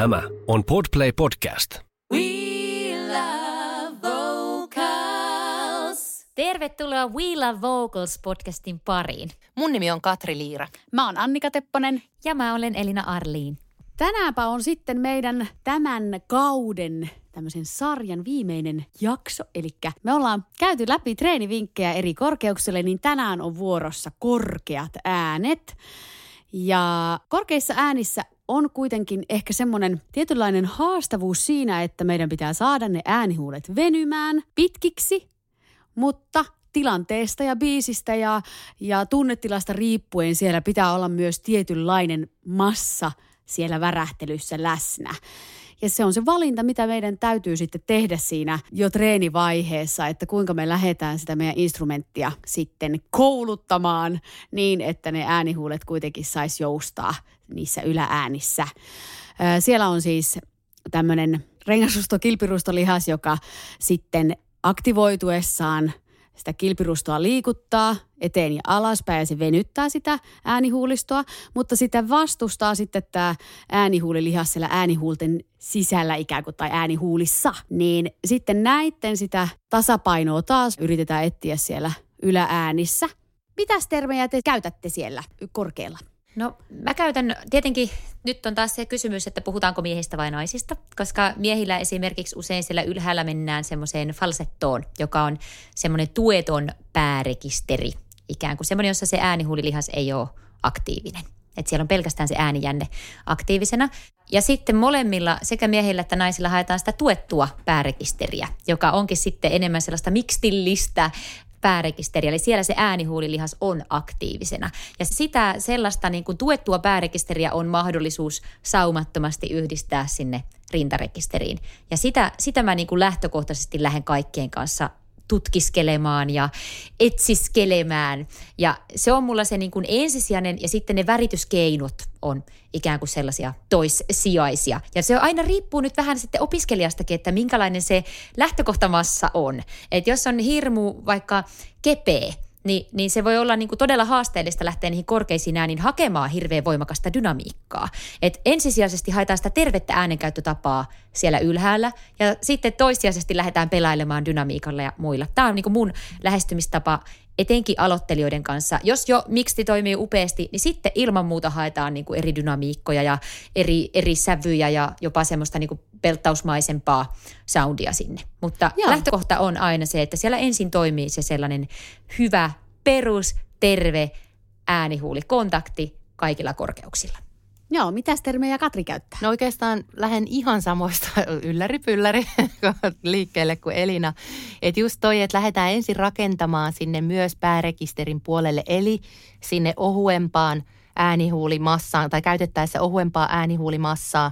Tämä on Podplay Podcast. We love vocals. Tervetuloa We Love Vocals podcastin pariin. Mun nimi on Katri Liira. Mä oon Annika Tepponen. Ja mä olen Elina Arliin. Tänäänpä on sitten meidän tämän kauden tämmöisen sarjan viimeinen jakso. Eli me ollaan käyty läpi treenivinkkejä eri korkeuksille, niin tänään on vuorossa korkeat äänet. Ja korkeissa äänissä on kuitenkin ehkä semmoinen tietynlainen haastavuus siinä, että meidän pitää saada ne äänihuulet venymään pitkiksi, mutta tilanteesta ja biisistä ja, ja tunnetilasta riippuen siellä pitää olla myös tietynlainen massa siellä värähtelyssä läsnä. Ja se on se valinta, mitä meidän täytyy sitten tehdä siinä jo treenivaiheessa, että kuinka me lähdetään sitä meidän instrumenttia sitten kouluttamaan niin, että ne äänihuulet kuitenkin saisi joustaa niissä ylääänissä. Siellä on siis tämmöinen rengasusto kilpirustolihas, joka sitten aktivoituessaan – sitä kilpirustoa liikuttaa eteen ja alaspäin ja se venyttää sitä äänihuulistoa, mutta sitä vastustaa sitten tämä äänihuulilihas siellä äänihuulten sisällä ikään kuin tai äänihuulissa. Niin sitten näitten sitä tasapainoa taas yritetään etsiä siellä ylääänissä. Mitäs termejä te käytätte siellä korkealla? No mä käytän, tietenkin nyt on taas se kysymys, että puhutaanko miehistä vai naisista, koska miehillä esimerkiksi usein siellä ylhäällä mennään semmoiseen falsettoon, joka on semmoinen tueton päärekisteri, ikään kuin semmoinen, jossa se äänihuulilihas ei ole aktiivinen. Että siellä on pelkästään se äänijänne aktiivisena. Ja sitten molemmilla, sekä miehillä että naisilla haetaan sitä tuettua päärekisteriä, joka onkin sitten enemmän sellaista mikstillistä päärekisteriä, eli siellä se äänihuulilihas on aktiivisena. Ja sitä sellaista niin kuin tuettua päärekisteriä on mahdollisuus saumattomasti yhdistää sinne rintarekisteriin. Ja sitä, sitä mä niin kuin lähtökohtaisesti lähden kaikkien kanssa tutkiskelemaan ja etsiskelemään. Ja se on mulla se niin kuin ensisijainen ja sitten ne värityskeinot on ikään kuin sellaisia toissijaisia. Ja se aina riippuu nyt vähän sitten opiskelijastakin, että minkälainen se lähtökohtamassa on. Että jos on hirmu vaikka kepeä, niin, niin se voi olla niin kuin todella haasteellista lähteä niihin korkeisiin ääniin hakemaan hirveän voimakasta dynamiikkaa. Et ensisijaisesti haetaan sitä tervettä äänenkäyttötapaa siellä ylhäällä ja sitten toissijaisesti lähdetään pelailemaan dynamiikalla ja muilla. Tämä on niin kuin mun lähestymistapa etenkin aloittelijoiden kanssa. Jos jo miksi toimii upeasti, niin sitten ilman muuta haetaan niin kuin eri dynamiikkoja ja eri, eri sävyjä ja jopa semmoista niin kuin pelttausmaisempaa soundia sinne. Mutta Joo. lähtökohta on aina se, että siellä ensin toimii se sellainen hyvä, perus, terve äänihuulikontakti kaikilla korkeuksilla. Joo, mitä termejä Katri käyttää? No oikeastaan lähden ihan samoista ylläri-pylläri liikkeelle kuin Elina. Että just toi, että lähdetään ensin rakentamaan sinne myös päärekisterin puolelle, eli sinne ohuempaan – äänihuulimassaan tai käytettäessä ohuempaa äänihuulimassaa,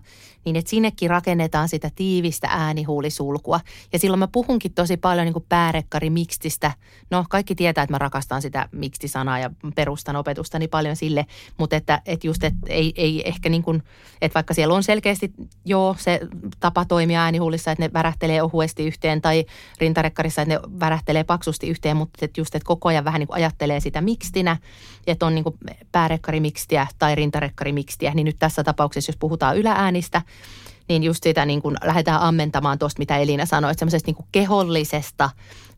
niin että sinnekin rakennetaan sitä tiivistä äänihuulisulkua. Ja silloin mä puhunkin tosi paljon niin kuin päärekkari mikstistä. No kaikki tietää, että mä rakastan sitä mikstisanaa ja perustan opetustani paljon sille, mutta että, että just, että ei, ei ehkä niin kuin, että vaikka siellä on selkeästi joo se tapa toimia äänihuulissa, että ne värähtelee ohuesti yhteen tai rintarekkarissa, että ne värähtelee paksusti yhteen, mutta että just, että koko ajan vähän niin ajattelee sitä mikstinä, että on niin kuin päärekkari mikstiä tai rintarekkarimikstiä, niin nyt tässä tapauksessa, jos puhutaan ylääänistä, niin just sitä niin kuin lähdetään ammentamaan tuosta, mitä Elina sanoi, että semmoisesta niin kuin kehollisesta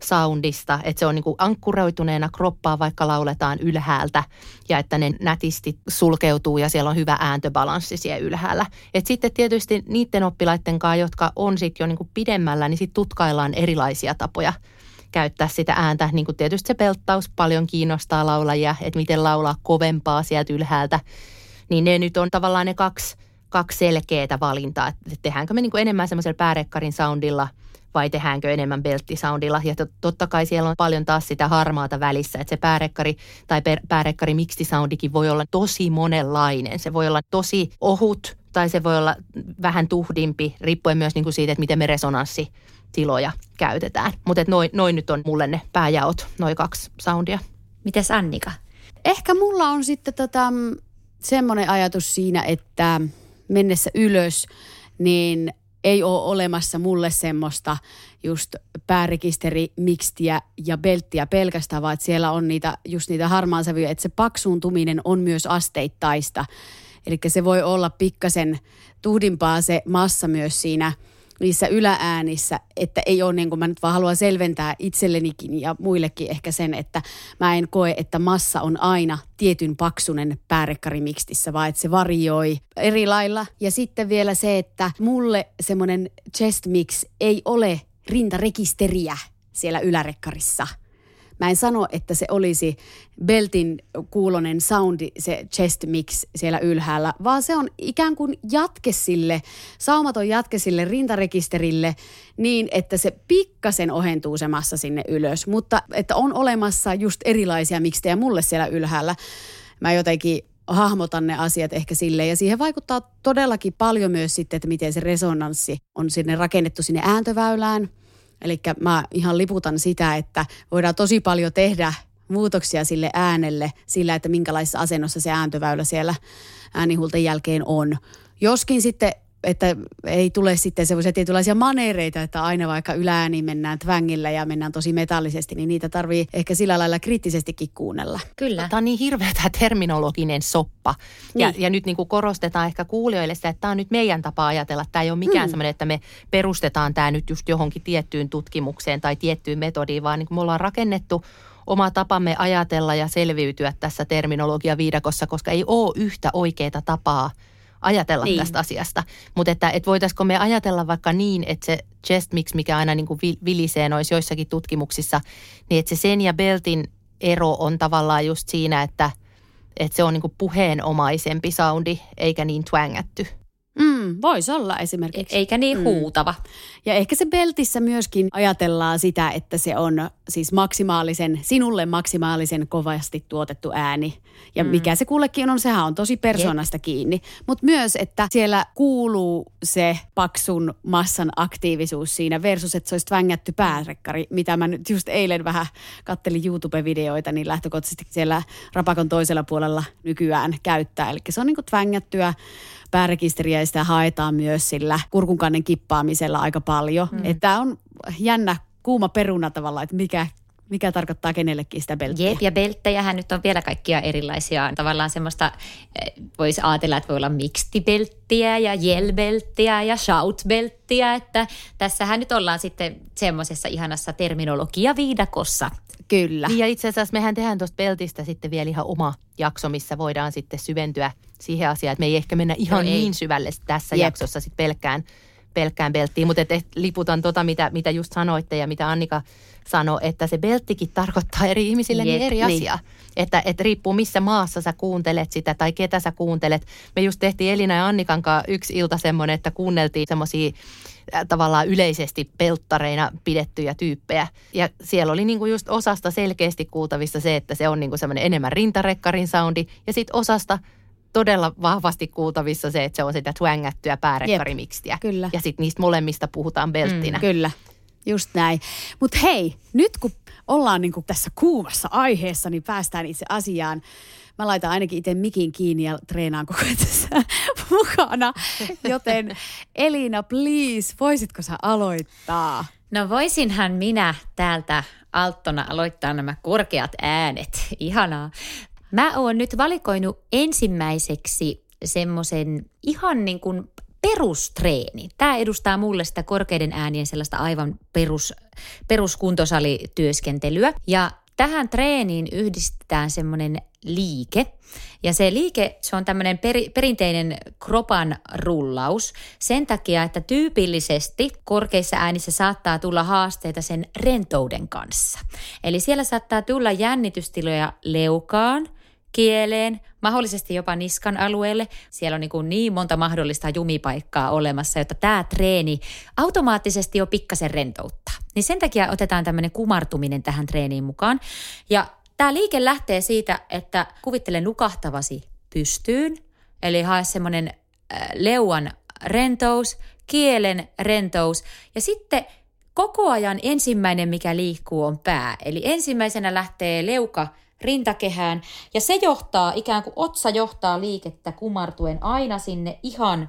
soundista, että se on niin kuin ankkuroituneena kroppaa, vaikka lauletaan ylhäältä ja että ne nätisti sulkeutuu ja siellä on hyvä ääntöbalanssi siellä ylhäällä. Et sitten tietysti niiden oppilaiden kanssa, jotka on sitten jo niin kuin pidemmällä, niin sitten tutkaillaan erilaisia tapoja käyttää sitä ääntä. Niin kuin tietysti se pelttaus paljon kiinnostaa laulajia, että miten laulaa kovempaa sieltä ylhäältä. Niin ne nyt on tavallaan ne kaksi, kaksi selkeää valintaa, että tehdäänkö me niin kuin enemmän semmoisella päärekkarin soundilla vai tehdäänkö enemmän belttisoundilla. Ja totta kai siellä on paljon taas sitä harmaata välissä, että se päärekkari tai päärekkari mikstisoundikin voi olla tosi monenlainen. Se voi olla tosi ohut tai se voi olla vähän tuhdimpi, riippuen myös niin kuin siitä, että miten me resonanssi tiloja käytetään. Mutta noin noi nyt on mulle ne pääjaot, noin kaksi soundia. Mites Annika? Ehkä mulla on sitten tota, semmoinen ajatus siinä, että mennessä ylös, niin ei ole olemassa mulle semmoista just päärekisteri, mikstiä ja belttiä pelkästään, vaan että siellä on niitä, just niitä harmaansävyjä, että se paksuuntuminen on myös asteittaista. Eli se voi olla pikkasen tuhdimpaa se massa myös siinä niissä ylääänissä, että ei ole niin kuin mä nyt vaan haluan selventää itsellenikin ja muillekin ehkä sen, että mä en koe, että massa on aina tietyn paksunen päärekkarimikstissä, vaan että se varioi eri lailla. Ja sitten vielä se, että mulle semmoinen chest mix ei ole rintarekisteriä siellä ylärekkarissa – Mä en sano, että se olisi beltin kuulonen soundi, se chest mix siellä ylhäällä, vaan se on ikään kuin jatke sille, saumaton jatke sille rintarekisterille niin, että se pikkasen ohentuu se massa sinne ylös. Mutta että on olemassa just erilaisia mikstejä mulle siellä ylhäällä. Mä jotenkin hahmotan ne asiat ehkä sille Ja siihen vaikuttaa todellakin paljon myös sitten, että miten se resonanssi on sinne rakennettu sinne ääntöväylään – Eli mä ihan liputan sitä, että voidaan tosi paljon tehdä muutoksia sille äänelle sillä, että minkälaisessa asennossa se ääntöväylä siellä äänihulten jälkeen on. Joskin sitten että ei tule sitten semmoisia tietynlaisia manereita, että aina vaikka ylääni mennään twängillä ja mennään tosi metallisesti, niin niitä tarvii ehkä sillä lailla kriittisestikin kuunnella. Kyllä. Tämä on niin hirveä tämä terminologinen soppa. Niin. Ja, ja nyt niin kuin korostetaan ehkä kuulijoille sitä, että tämä on nyt meidän tapa ajatella. Tämä ei ole mikään hmm. semmoinen, että me perustetaan tämä nyt just johonkin tiettyyn tutkimukseen tai tiettyyn metodiin, vaan niin kuin me ollaan rakennettu oma tapamme ajatella ja selviytyä tässä terminologia-viidakossa, koska ei ole yhtä oikeaa tapaa – ajatella niin. tästä asiasta. Mutta että, että voitaisiko me ajatella vaikka niin, että se chest mix, mikä aina niin kuin vilisee noissa joissakin tutkimuksissa, niin että se sen ja beltin ero on tavallaan just siinä, että, että se on niin kuin puheenomaisempi soundi eikä niin twangätty. Mm, voisi olla esimerkiksi. Eikä niin mm. huutava. Ja ehkä se beltissä myöskin ajatellaan sitä, että se on siis maksimaalisen, sinulle maksimaalisen kovasti tuotettu ääni. Ja mm. mikä se kullekin on, sehän on tosi persoonasta Jep. kiinni. Mutta myös, että siellä kuuluu se paksun massan aktiivisuus siinä versus, että se olisi tvängätty päärekkari, mitä mä nyt just eilen vähän kattelin YouTube-videoita, niin lähtökohtaisesti siellä rapakon toisella puolella nykyään käyttää. Eli se on niin kuin tvängättyä päärekisteriä ja sitä haetaan myös sillä kurkunkannen kippaamisella aika paljon. Mm. Että on jännä kuuma peruna tavallaan, että mikä mikä tarkoittaa kenellekin sitä belttiä. Jep, ja belttejähän nyt on vielä kaikkia erilaisia. Tavallaan semmoista, eh, voisi ajatella, että voi olla mixtibelttiä ja jelbelttiä ja shoutbelttiä, että tässähän nyt ollaan sitten semmoisessa ihanassa terminologia-viidakossa. Kyllä. Niin ja itse asiassa mehän tehdään tuosta beltistä sitten vielä ihan oma jakso, missä voidaan sitten syventyä siihen asiaan, että me ei ehkä mennä ihan no niin syvälle tässä Jep. jaksossa sitten pelkkään pelkkään belttiin, mutta et, et liputan tota, mitä, mitä just sanoitte ja mitä Annika sanoi, että se belttikin tarkoittaa eri ihmisille niin eri niin. asia. Että et riippuu missä maassa sä kuuntelet sitä tai ketä sä kuuntelet. Me just tehtiin Elina ja Annikan kanssa yksi ilta semmoinen, että kuunneltiin semmoisia tavallaan yleisesti pelttareina pidettyjä tyyppejä. Ja siellä oli niinku just osasta selkeästi kuultavissa se, että se on niinku semmoinen enemmän rintarekkarin soundi. Ja sitten osasta todella vahvasti kuultavissa se, että se on sitä twängättyä päärekkarimikstiä. Jep, kyllä. Ja sitten niistä molemmista puhutaan belttinä. Mm, kyllä, just näin. Mutta hei, nyt kun ollaan niinku tässä kuumassa aiheessa, niin päästään itse asiaan. Mä laitan ainakin itse mikin kiinni ja treenaan koko ajan tässä mukana. Joten Elina, please, voisitko sä aloittaa? No voisinhan minä täältä alttona aloittaa nämä korkeat äänet. Ihanaa. Mä oon nyt valikoinut ensimmäiseksi semmoisen ihan niin kuin perustreeni. Tämä edustaa mulle sitä korkeiden äänien sellaista aivan perus, peruskuntosalityöskentelyä. Ja tähän treeniin yhdistetään semmoinen liike. Ja se liike, se on tämmöinen peri, perinteinen kropan rullaus sen takia, että tyypillisesti korkeissa äänissä saattaa tulla haasteita sen rentouden kanssa. Eli siellä saattaa tulla jännitystiloja leukaan – kieleen, mahdollisesti jopa niskan alueelle. Siellä on niin, kuin niin monta mahdollista jumipaikkaa olemassa, jotta tämä treeni automaattisesti jo pikkasen rentouttaa. Niin sen takia otetaan tämmöinen kumartuminen tähän treeniin mukaan. Ja tämä liike lähtee siitä, että kuvittele nukahtavasi pystyyn, eli hae semmoinen äh, leuan rentous, kielen rentous ja sitten koko ajan ensimmäinen, mikä liikkuu, on pää. Eli ensimmäisenä lähtee leuka rintakehään. Ja se johtaa, ikään kuin otsa johtaa liikettä kumartuen aina sinne ihan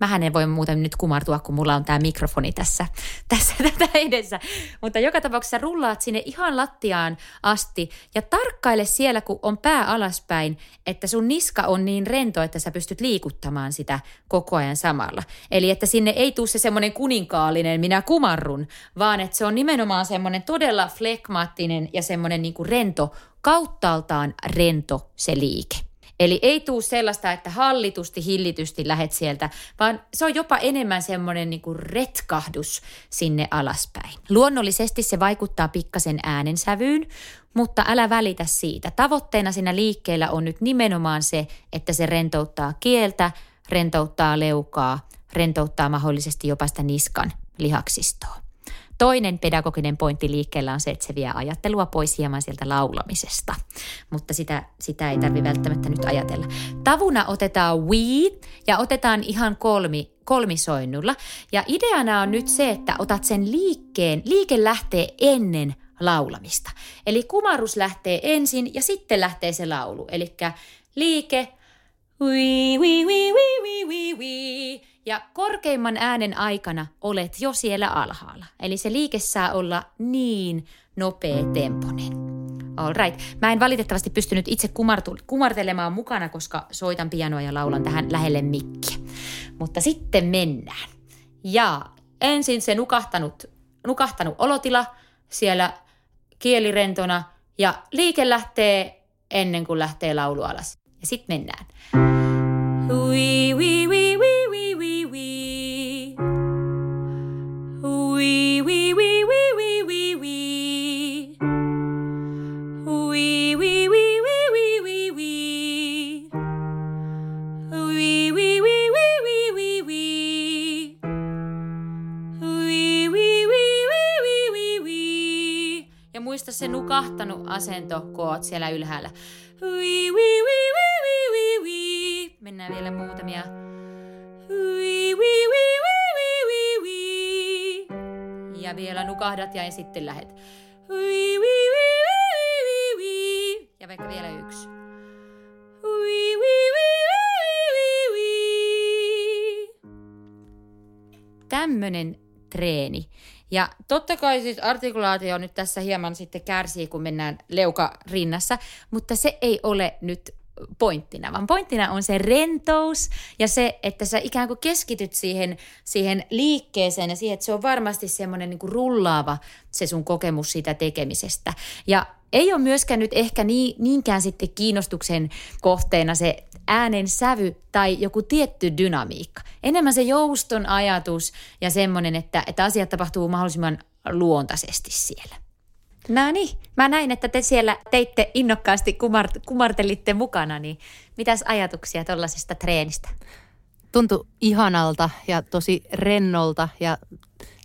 Mähän en voi muuten nyt kumartua, kun mulla on tämä mikrofoni tässä, tässä tätä edessä. Mutta joka tapauksessa rullaat sinne ihan lattiaan asti ja tarkkaile siellä, kun on pää alaspäin, että sun niska on niin rento, että sä pystyt liikuttamaan sitä koko ajan samalla. Eli että sinne ei tule se semmoinen kuninkaallinen minä kumarrun, vaan että se on nimenomaan semmoinen todella flekmaattinen ja semmoinen niin rento, kauttaaltaan rento se liike. Eli ei tuu sellaista, että hallitusti, hillitysti lähet sieltä, vaan se on jopa enemmän semmoinen niin kuin retkahdus sinne alaspäin. Luonnollisesti se vaikuttaa pikkasen äänensävyyn, mutta älä välitä siitä. Tavoitteena siinä liikkeellä on nyt nimenomaan se, että se rentouttaa kieltä, rentouttaa leukaa, rentouttaa mahdollisesti jopa sitä niskan lihaksistoa. Toinen pedagoginen pointti liikkeellä on se, että se vie ajattelua pois hieman sieltä laulamisesta, mutta sitä, sitä ei tarvitse välttämättä nyt ajatella. Tavuna otetaan we ja otetaan ihan kolmi, kolmisoinnulla. Ja ideana on nyt se, että otat sen liikkeen, liike lähtee ennen laulamista. Eli kumarus lähtee ensin ja sitten lähtee se laulu. Eli liike, we, we, we, we, we, we, we. Ja korkeimman äänen aikana olet jo siellä alhaalla. Eli se liike saa olla niin nopea temponen. All right. Mä en valitettavasti pystynyt itse kumartu, kumartelemaan mukana, koska soitan pianoa ja laulan tähän lähelle mikkiä. Mutta sitten mennään. Ja ensin se nukahtanut, nukahtanut olotila siellä kielirentona ja liike lähtee ennen kuin lähtee laulu alas. Ja sitten mennään. Ui, ui, se nukahtanut asento, kun oot siellä ylhäällä. Ui, ui, ui, ui, ui, ui, ui. Mennään vielä muutamia. Ui, ui, ui, ui, ui, ui, ui. Ja vielä nukahdat ja sitten lähet. Ui, ui, ui, ui, ui, ui. Ja vaikka vielä yksi. Ui, ui, ui, ui, ui, ui. Tämmönen treeni. Ja totta kai siis artikulaatio nyt tässä hieman sitten kärsii, kun mennään leuka rinnassa, mutta se ei ole nyt pointtina, vaan pointtina on se rentous ja se, että sä ikään kuin keskityt siihen, siihen liikkeeseen ja siihen, että se on varmasti semmoinen niin kuin rullaava se sun kokemus siitä tekemisestä. Ja ei ole myöskään nyt ehkä niin, niinkään sitten kiinnostuksen kohteena se äänen sävy tai joku tietty dynamiikka. Enemmän se jouston ajatus ja semmoinen, että, että asiat tapahtuu mahdollisimman luontaisesti siellä. No niin, mä näin, että te siellä teitte innokkaasti, kumart, kumartelitte mukana, niin mitäs ajatuksia tuollaisesta treenistä? Tuntui ihanalta ja tosi rennolta ja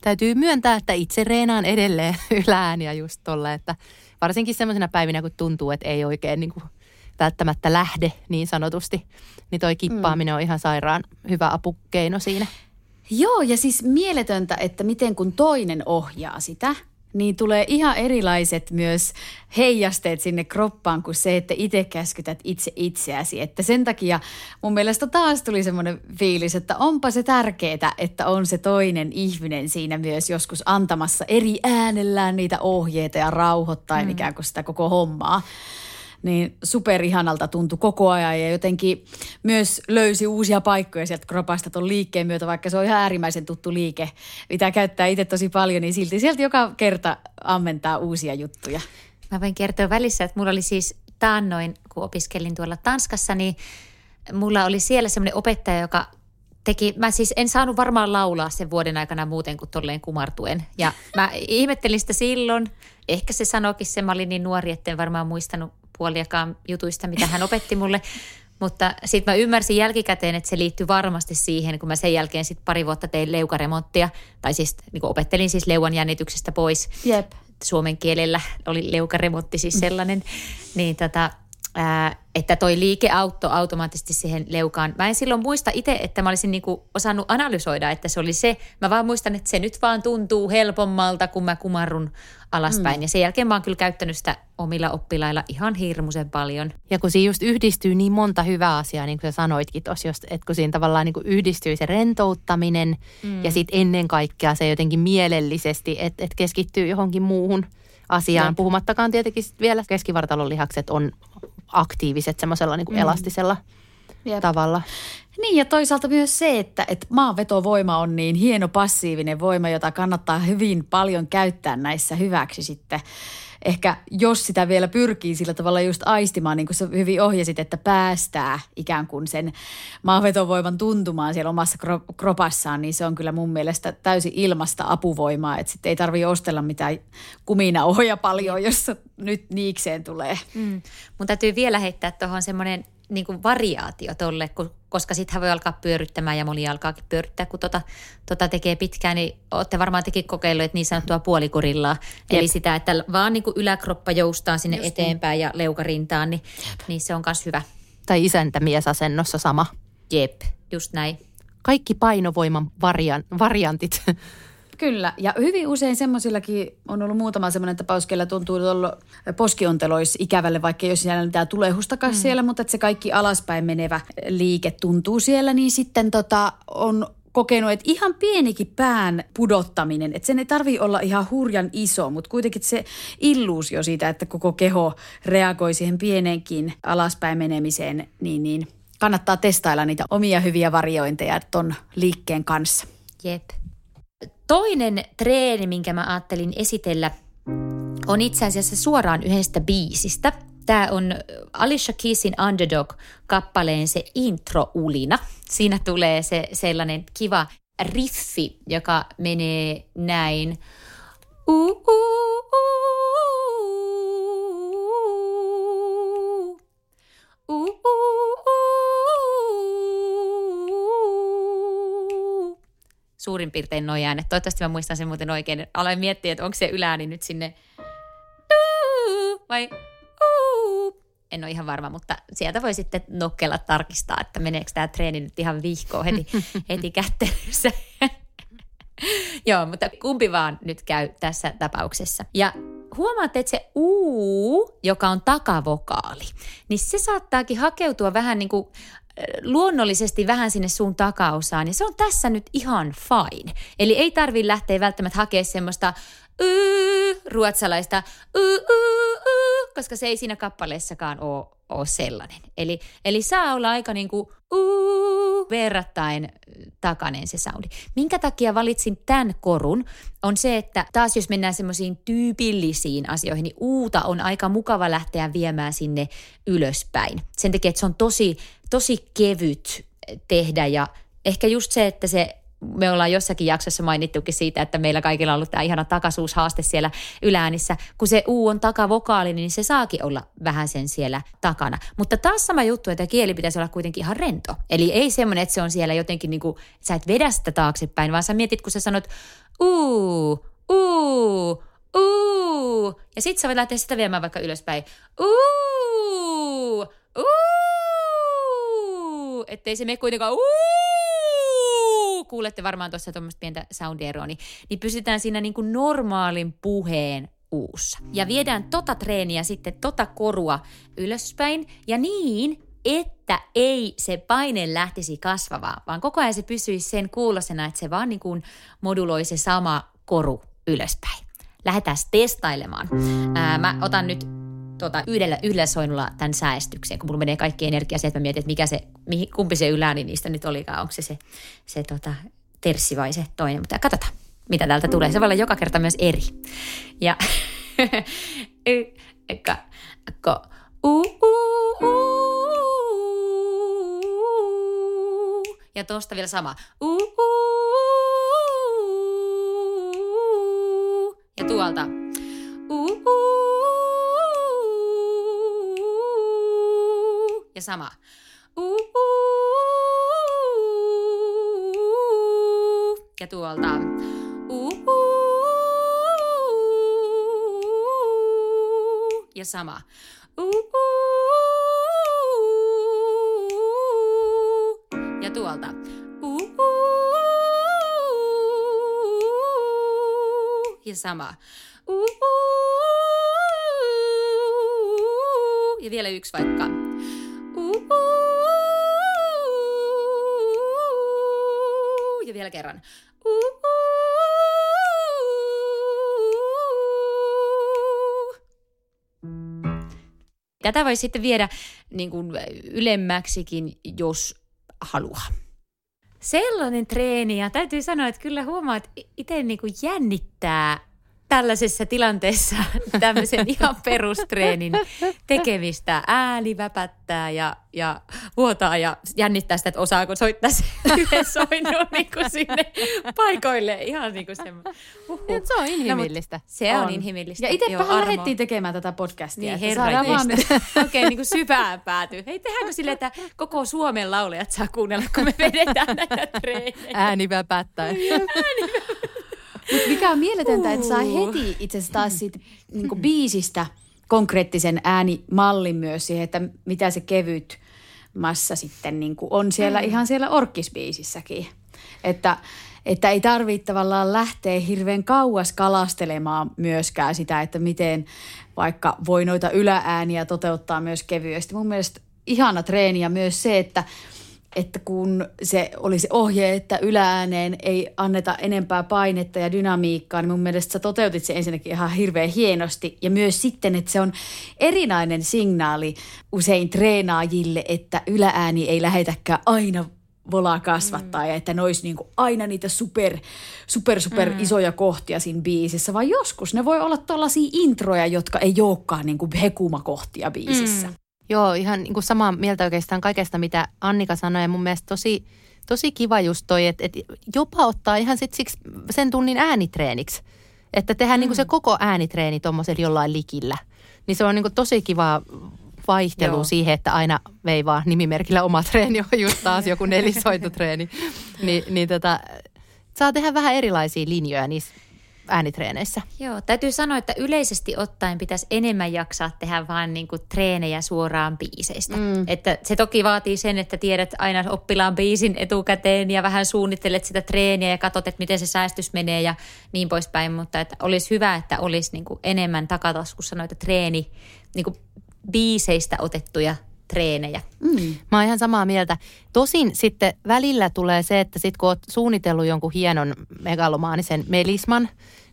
täytyy myöntää, että itse reenaan edelleen ylääniä just tolle, että varsinkin semmoisena päivinä, kun tuntuu, että ei oikein niin kuin välttämättä lähde niin sanotusti, niin toi kippaaminen mm. on ihan sairaan hyvä apukeino siinä. Joo, ja siis mieletöntä, että miten kun toinen ohjaa sitä, niin tulee ihan erilaiset myös heijasteet sinne kroppaan kuin se, että itse käskytät itse itseäsi. Että sen takia mun mielestä taas tuli semmoinen fiilis, että onpa se tärkeää, että on se toinen ihminen siinä myös joskus antamassa eri äänellään niitä ohjeita ja rauhoittain mm. ikään kuin sitä koko hommaa niin superihanalta tuntui koko ajan ja jotenkin myös löysi uusia paikkoja sieltä kropasta tuon liikkeen myötä, vaikka se on ihan äärimmäisen tuttu liike, mitä käyttää itse tosi paljon, niin silti sieltä joka kerta ammentaa uusia juttuja. Mä voin kertoa välissä, että mulla oli siis taannoin, kun opiskelin tuolla Tanskassa, niin mulla oli siellä semmoinen opettaja, joka teki, mä siis en saanut varmaan laulaa sen vuoden aikana muuten kuin tolleen kumartuen. Ja mä ihmettelin sitä silloin. Ehkä se sanoikin se, mä olin niin nuori, etten varmaan muistanut puoliakaan jutuista, mitä hän opetti mulle. Mutta sitten mä ymmärsin jälkikäteen, että se liittyy varmasti siihen, kun mä sen jälkeen sitten pari vuotta tein leukaremonttia, tai siis niin opettelin siis leuan jännityksestä pois. Jep. Suomen kielellä oli leukaremontti siis sellainen. niin tota, ää, että toi liike auttoi automaattisesti siihen leukaan. Mä en silloin muista itse, että mä olisin niinku osannut analysoida, että se oli se. Mä vaan muistan, että se nyt vaan tuntuu helpommalta, kun mä kumarrun alaspäin. Mm. Ja sen jälkeen mä oon kyllä käyttänyt sitä omilla oppilailla ihan hirmuisen paljon. Ja kun siinä just yhdistyy niin monta hyvää asiaa, niin kuin sä sanoitkin tuossa, että kun siinä tavallaan niin kuin yhdistyy se rentouttaminen mm. ja sitten ennen kaikkea se jotenkin mielellisesti, että, että keskittyy johonkin muuhun asiaan. Jep. Puhumattakaan tietenkin vielä keskivartalon lihakset on aktiiviset semmoisella niin kuin mm. elastisella Jep. tavalla. Niin ja toisaalta myös se, että, että maanvetovoima on niin hieno passiivinen voima, jota kannattaa hyvin paljon käyttää näissä hyväksi sitten. Ehkä jos sitä vielä pyrkii sillä tavalla just aistimaan, niin kuin sä hyvin ohjasit, että päästää ikään kuin sen maanvetovoiman tuntumaan siellä omassa kropassaan, niin se on kyllä mun mielestä täysin ilmasta apuvoimaa, että sitten ei tarvitse ostella mitään kumina paljon, jos nyt niikseen tulee. Mm. Mun täytyy vielä heittää tuohon semmoinen niin kuin variaatio tolle, koska sitten voi alkaa pyöryttämään ja moni alkaakin pyörittää, kun tota, tota tekee pitkään, niin olette varmaan tekin kokeilleet niin sanottua puolikurillaa. Jep. Eli sitä, että vaan niin kuin yläkroppa joustaa sinne Just niin. eteenpäin niin. ja leukarintaan, niin, niin se on myös hyvä. Tai isäntämiesasennossa sama. Jep, just näin. Kaikki painovoiman varian, variantit Kyllä, ja hyvin usein semmoisillakin on ollut muutama semmoinen tapaus, kellä tuntuu olla poskiontelois ikävälle, vaikka jos siellä mitään tulehustakaan mm. siellä, mutta että se kaikki alaspäin menevä liike tuntuu siellä, niin sitten tota, on kokenut, että ihan pienikin pään pudottaminen, että sen ei tarvi olla ihan hurjan iso, mutta kuitenkin se illuusio siitä, että koko keho reagoi siihen pienenkin alaspäin menemiseen, niin, niin kannattaa testailla niitä omia hyviä variointeja ton liikkeen kanssa. Jep. Toinen treeni, minkä mä ajattelin esitellä, on itse asiassa suoraan yhdestä biisistä. Tämä on Alicia Keysin Underdog-kappaleen se intro-ulina. Siinä tulee se sellainen kiva riffi, joka menee näin. Uh, uh, uh. Suurin piirtein noin äänet. Toivottavasti mä muistan sen muuten oikein. Aloin miettiä, että onko se ylääni nyt sinne vai en ole ihan varma, mutta sieltä voi sitten nokkella tarkistaa, että meneekö tämä treeni nyt ihan vihkoon heti, heti kättelyssä. Joo, mutta kumpi vaan nyt käy tässä tapauksessa. Ja huomaatte, että se uu, joka on takavokaali, niin se saattaakin hakeutua vähän niin kuin luonnollisesti vähän sinne suun takaosaan. Ja se on tässä nyt ihan fine. Eli ei tarvi lähteä välttämättä hakemaan semmoista yy, ruotsalaista yy, yy, yy, koska se ei siinä kappaleessakaan ole, ole sellainen. Eli, eli saa olla aika niin kuin uu, verrattain takainen se soundi. Minkä takia valitsin tämän korun on se, että taas jos mennään semmoisiin tyypillisiin asioihin, niin uuta on aika mukava lähteä viemään sinne ylöspäin. Sen takia, että se on tosi, tosi kevyt tehdä ja ehkä just se, että se me ollaan jossakin jaksossa mainittukin siitä, että meillä kaikilla on ollut tämä ihana takasuushaaste siellä yläänissä. Kun se U on takavokaali, niin se saakin olla vähän sen siellä takana. Mutta taas sama juttu, että kieli pitäisi olla kuitenkin ihan rento. Eli ei semmoinen, että se on siellä jotenkin niin kuin, sä et vedä sitä taaksepäin, vaan sä mietit, kun sä sanot uu, uu, uu. Ja sit sä voit lähteä sitä viemään vaikka ylöspäin. Uu, uu. Ettei se mene kuitenkaan uu kuulette varmaan tuossa tuommoista pientä soundieroa, niin, niin pysytään siinä niin kuin normaalin puheen uussa. Ja viedään tota treeniä sitten, tota korua ylöspäin ja niin, että ei se paine lähtisi kasvavaa, vaan koko ajan se pysyisi sen kuulosena, että se vaan niin kuin moduloi se sama koru ylöspäin. Lähdetään testailemaan. Ää, mä otan nyt tota, yhdellä, yhdellä soinnulla tämän säästykseen, kun mulla menee kaikki energia se, että mä mietin, että mikä se, mihin, kumpi se yläni niistä nyt olikaan. Onko se se, se tota, terssi vai se toinen. Mutta katsotaan, mitä täältä tulee. Se voi olla joka kerta myös eri. Ja. Ja tuosta vielä sama. Ja tuolta. U, u. ja sama. Ja tuolta ja sama. Ja tuolta. Ja sama. Ja vielä yksi vaikka. Vielä kerran. Tätä voi sitten viedä niin kuin ylemmäksikin, jos haluaa. Sellainen treeni, ja täytyy sanoa, että kyllä huomaa, että itse niin jännittää tällaisessa tilanteessa tämmöisen ihan perustreenin tekemistä. Ääni väpättää ja, ja vuotaa ja jännittää sitä, että osaako soittaa se yhden soinnon niin kuin sinne paikoille. Ihan niin kuin semmoinen. Uhuh. Se on inhimillistä. No, se on, on inhimillistä. Ja itsepähän lähdettiin tekemään tätä podcastia. Niin, herra saadaan vaan okay, niin kuin syvään päätyy. Hei, tehdäänkö sille, että koko Suomen laulajat saa kuunnella, kun me vedetään näitä treenejä? Ääni väpättäen. Mut mikä on mieletöntä, että saa heti itse asiassa taas siitä niin biisistä konkreettisen äänimallin myös siihen, että mitä se kevyt massa sitten niin on siellä Mm. ihan siellä orkkisbiisissäkin. Että, että ei tarvitse tavallaan lähteä hirveän kauas kalastelemaan myöskään sitä, että miten vaikka voi noita yläääniä toteuttaa myös kevyesti. Mun mielestä ihana treeni ja myös se, että että kun se oli se ohje, että yläääneen ei anneta enempää painetta ja dynamiikkaa, niin mun mielestä sä toteutit se ensinnäkin ihan hirveän hienosti. Ja myös sitten, että se on erinäinen signaali usein treenaajille, että yläääni ei lähetäkään aina volaa kasvattaa mm. ja että ne olisi niinku aina niitä super, super, super mm. isoja kohtia siinä biisissä, vaan joskus ne voi olla tuollaisia introja, jotka ei olekaan niinku hekumakohtia biisissä. Mm. Joo, ihan niin kuin samaa mieltä oikeastaan kaikesta, mitä Annika sanoi. Ja mun mielestä tosi, tosi kiva just toi, että, että jopa ottaa ihan sit siksi sen tunnin äänitreeniksi. Että tehdään mm. niin kuin se koko äänitreeni tuommoisella jollain likillä. Niin se on niin kuin tosi kiva vaihtelu Joo. Siihen, että aina veivaa nimimerkillä oma treeni on just taas joku nelisointutreeni. Ni, niin tota, saa tehdä vähän erilaisia linjoja niissä äänitreeneissä. Joo, täytyy sanoa, että yleisesti ottaen pitäisi enemmän jaksaa tehdä vaan niin kuin treenejä suoraan biiseistä. Mm. Että se toki vaatii sen, että tiedät aina oppilaan biisin etukäteen ja vähän suunnittelet sitä treeniä ja katsot, että miten se säästys menee ja niin poispäin. Mutta että olisi hyvä, että olisi niin kuin enemmän takataskussa noita treeni, niin kuin biiseistä otettuja treenejä. Mm. Mä oon ihan samaa mieltä. Tosin sitten välillä tulee se, että sit kun oot suunnitellut jonkun hienon megalomaanisen melisman,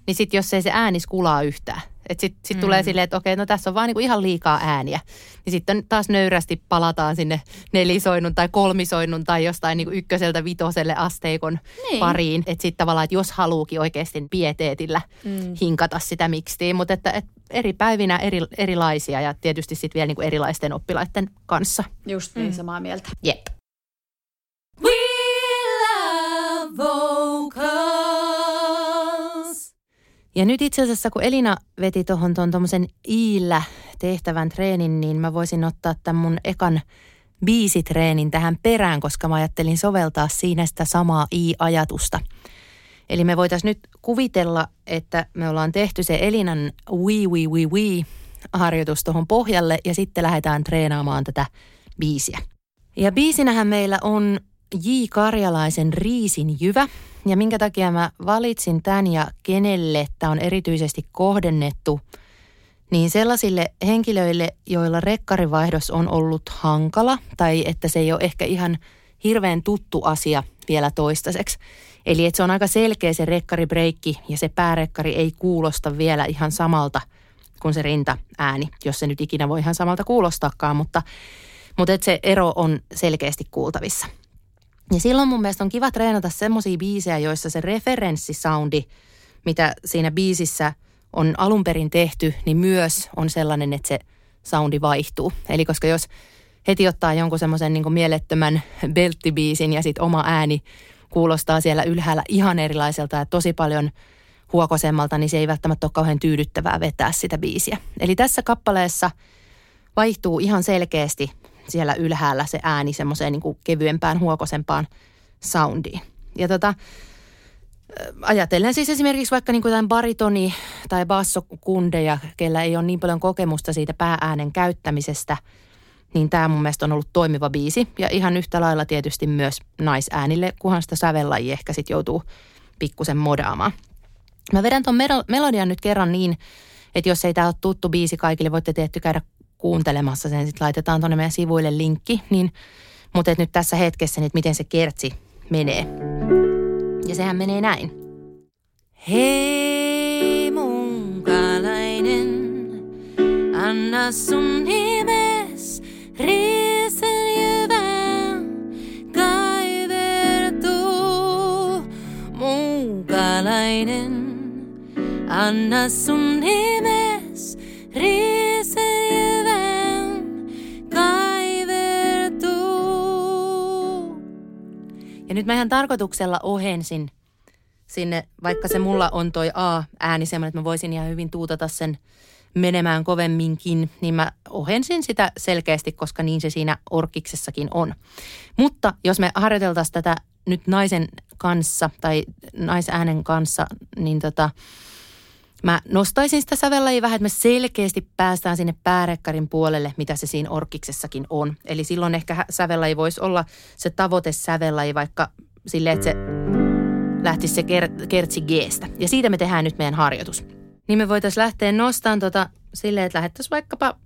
niin sitten jos ei se äänis kulaa yhtään. Että sitten sit mm. tulee silleen, että okei, no tässä on vaan niinku ihan liikaa ääniä. Niin sitten taas nöyrästi palataan sinne nelisoinnun tai kolmisoinnun tai jostain niinku ykköseltä vitoselle asteikon Niin. pariin. Että sitten tavallaan, että jos haluukin oikeasti pieteetillä mm. hinkata sitä mikstiin. Mutta että, et eri päivinä eri, erilaisia ja tietysti sitten vielä niinku erilaisten oppilaiden kanssa. Just niin, samaa mieltä. Jep. Ja nyt itse asiassa, kun Elina veti tuohon tuon tuommoisen iillä tehtävän treenin, niin mä voisin ottaa tämän mun ekan biisitreenin tähän perään, koska mä ajattelin soveltaa siinä sitä samaa i-ajatusta. Eli me voitaisiin nyt kuvitella, että me ollaan tehty se Elinan wii wii wii wii harjoitus tuohon pohjalle ja sitten lähdetään treenaamaan tätä biisiä. Ja biisinähän meillä on J. Karjalaisen Riisin jyvä. Ja minkä takia mä valitsin tämän ja kenelle tämä on erityisesti kohdennettu, niin sellaisille henkilöille, joilla rekkarivaihdos on ollut hankala tai että se ei ole ehkä ihan hirveän tuttu asia vielä toistaiseksi. Eli että se on aika selkeä se rekkaribreikki ja se päärekkari ei kuulosta vielä ihan samalta kuin se rintaääni, jos se nyt ikinä voi ihan samalta kuulostaakaan, mutta, mutta että se ero on selkeästi kuultavissa. Ja silloin mun mielestä on kiva treenata semmoisia biisejä, joissa se referenssisoundi, mitä siinä biisissä on alun perin tehty, niin myös on sellainen, että se soundi vaihtuu. Eli koska jos heti ottaa jonkun semmoisen niin mielettömän belttibiisin ja sitten oma ääni kuulostaa siellä ylhäällä ihan erilaiselta ja tosi paljon huokosemmalta, niin se ei välttämättä ole kauhean tyydyttävää vetää sitä biisiä. Eli tässä kappaleessa vaihtuu ihan selkeästi siellä ylhäällä se ääni semmoiseen niin kevyempään, huokosempaan soundiin. Ja tota, ajatellen siis esimerkiksi vaikka niin kuin baritoni- tai bassokundeja, kellä ei ole niin paljon kokemusta siitä päääänen käyttämisestä, niin tämä mun mielestä on ollut toimiva biisi. Ja ihan yhtä lailla tietysti myös naisäänille, kunhan sitä sävellajia ehkä sitten joutuu pikkusen modaamaan. Mä vedän melo- melodian nyt kerran niin, että jos ei tämä ole tuttu biisi kaikille, voitte tietty käydä kuuntelemassa sen. Sitten laitetaan tuonne meidän sivuille linkki. Niin, mutta et nyt tässä hetkessä, niin, miten se kertsi menee. Ja sehän menee näin. Hei munkalainen, anna sun nimes riisen jyvän kaivertuu. Munkalainen, anna sun nimes Ja nyt mä ihan tarkoituksella ohensin sinne, vaikka se mulla on toi A-ääni semmoinen, että mä voisin ihan hyvin tuutata sen menemään kovemminkin, niin mä ohensin sitä selkeästi, koska niin se siinä orkiksessakin on. Mutta jos me harjoiteltaisiin tätä nyt naisen kanssa tai naisäänen kanssa, niin tota, mä nostaisin sitä sävellajia vähän, että me selkeästi päästään sinne päärekkarin puolelle, mitä se siinä orkiksessakin on. Eli silloin ehkä sävellaji voisi olla se tavoite sävellaji vaikka silleen, että se lähtisi se ker- kertsi Gstä. Ja siitä me tehdään nyt meidän harjoitus. Niin me voitaisiin lähteä nostamaan tota silleen, että lähettäisiin vaikkapa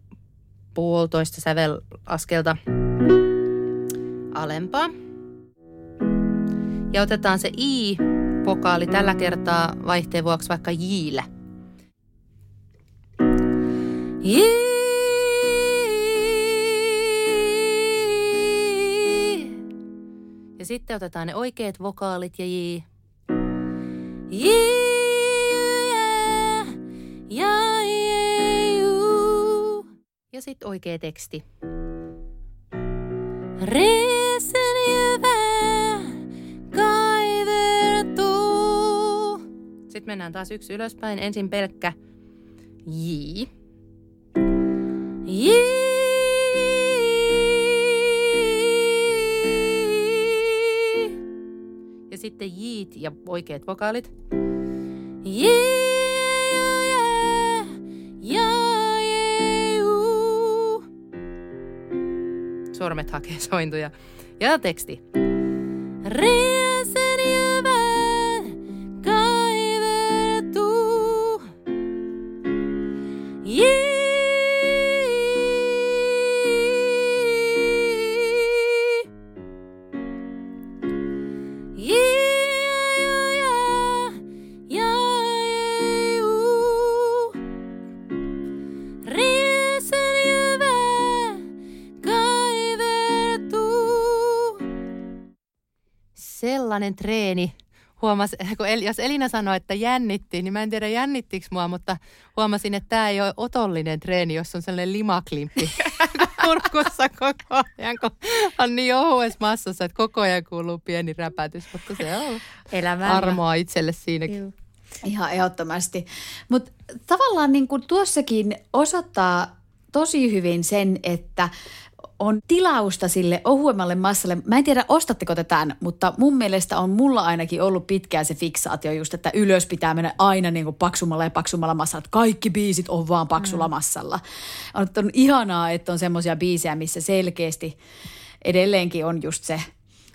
puolitoista sävelaskelta alempaa. Ja otetaan se I-vokaali tällä kertaa vaihteen vuoksi vaikka Jillä. Ja sitten otetaan ne oikeat vokaalit ja J. J, ja, sitten oikea teksti. Resen. Sitten mennään taas yksi ylöspäin. Ensin pelkkä. J. sitten jiit ja oikeat vokaalit. J. Ja, ja, ju. Sormet hakee sointuja. Ja teksti. Treeni. Huomas, kun El, jos Elina sanoi, että jännitti, niin mä en tiedä jännittikö mua, mutta huomasin, että tämä ei ole otollinen treeni, jos on sellainen limaklimppi kurkussa koko ajan, kun on niin ohuessa massassa, että koko ajan kuuluu pieni räpätys, mutta se on Elämällä. armoa itselle siinäkin. Juu. Ihan ehdottomasti. Mutta tavallaan niin kuin tuossakin osoittaa tosi hyvin sen, että on tilausta sille ohuemmalle massalle. Mä en tiedä, ostatteko te tämän, mutta mun mielestä on mulla ainakin ollut pitkään se fiksaatio just, että ylös pitää mennä aina niin kuin paksummalla ja paksummalla massalla. Että kaikki biisit on vaan paksulla mm. massalla. On, on ihanaa, että on semmoisia biisejä, missä selkeästi edelleenkin on just se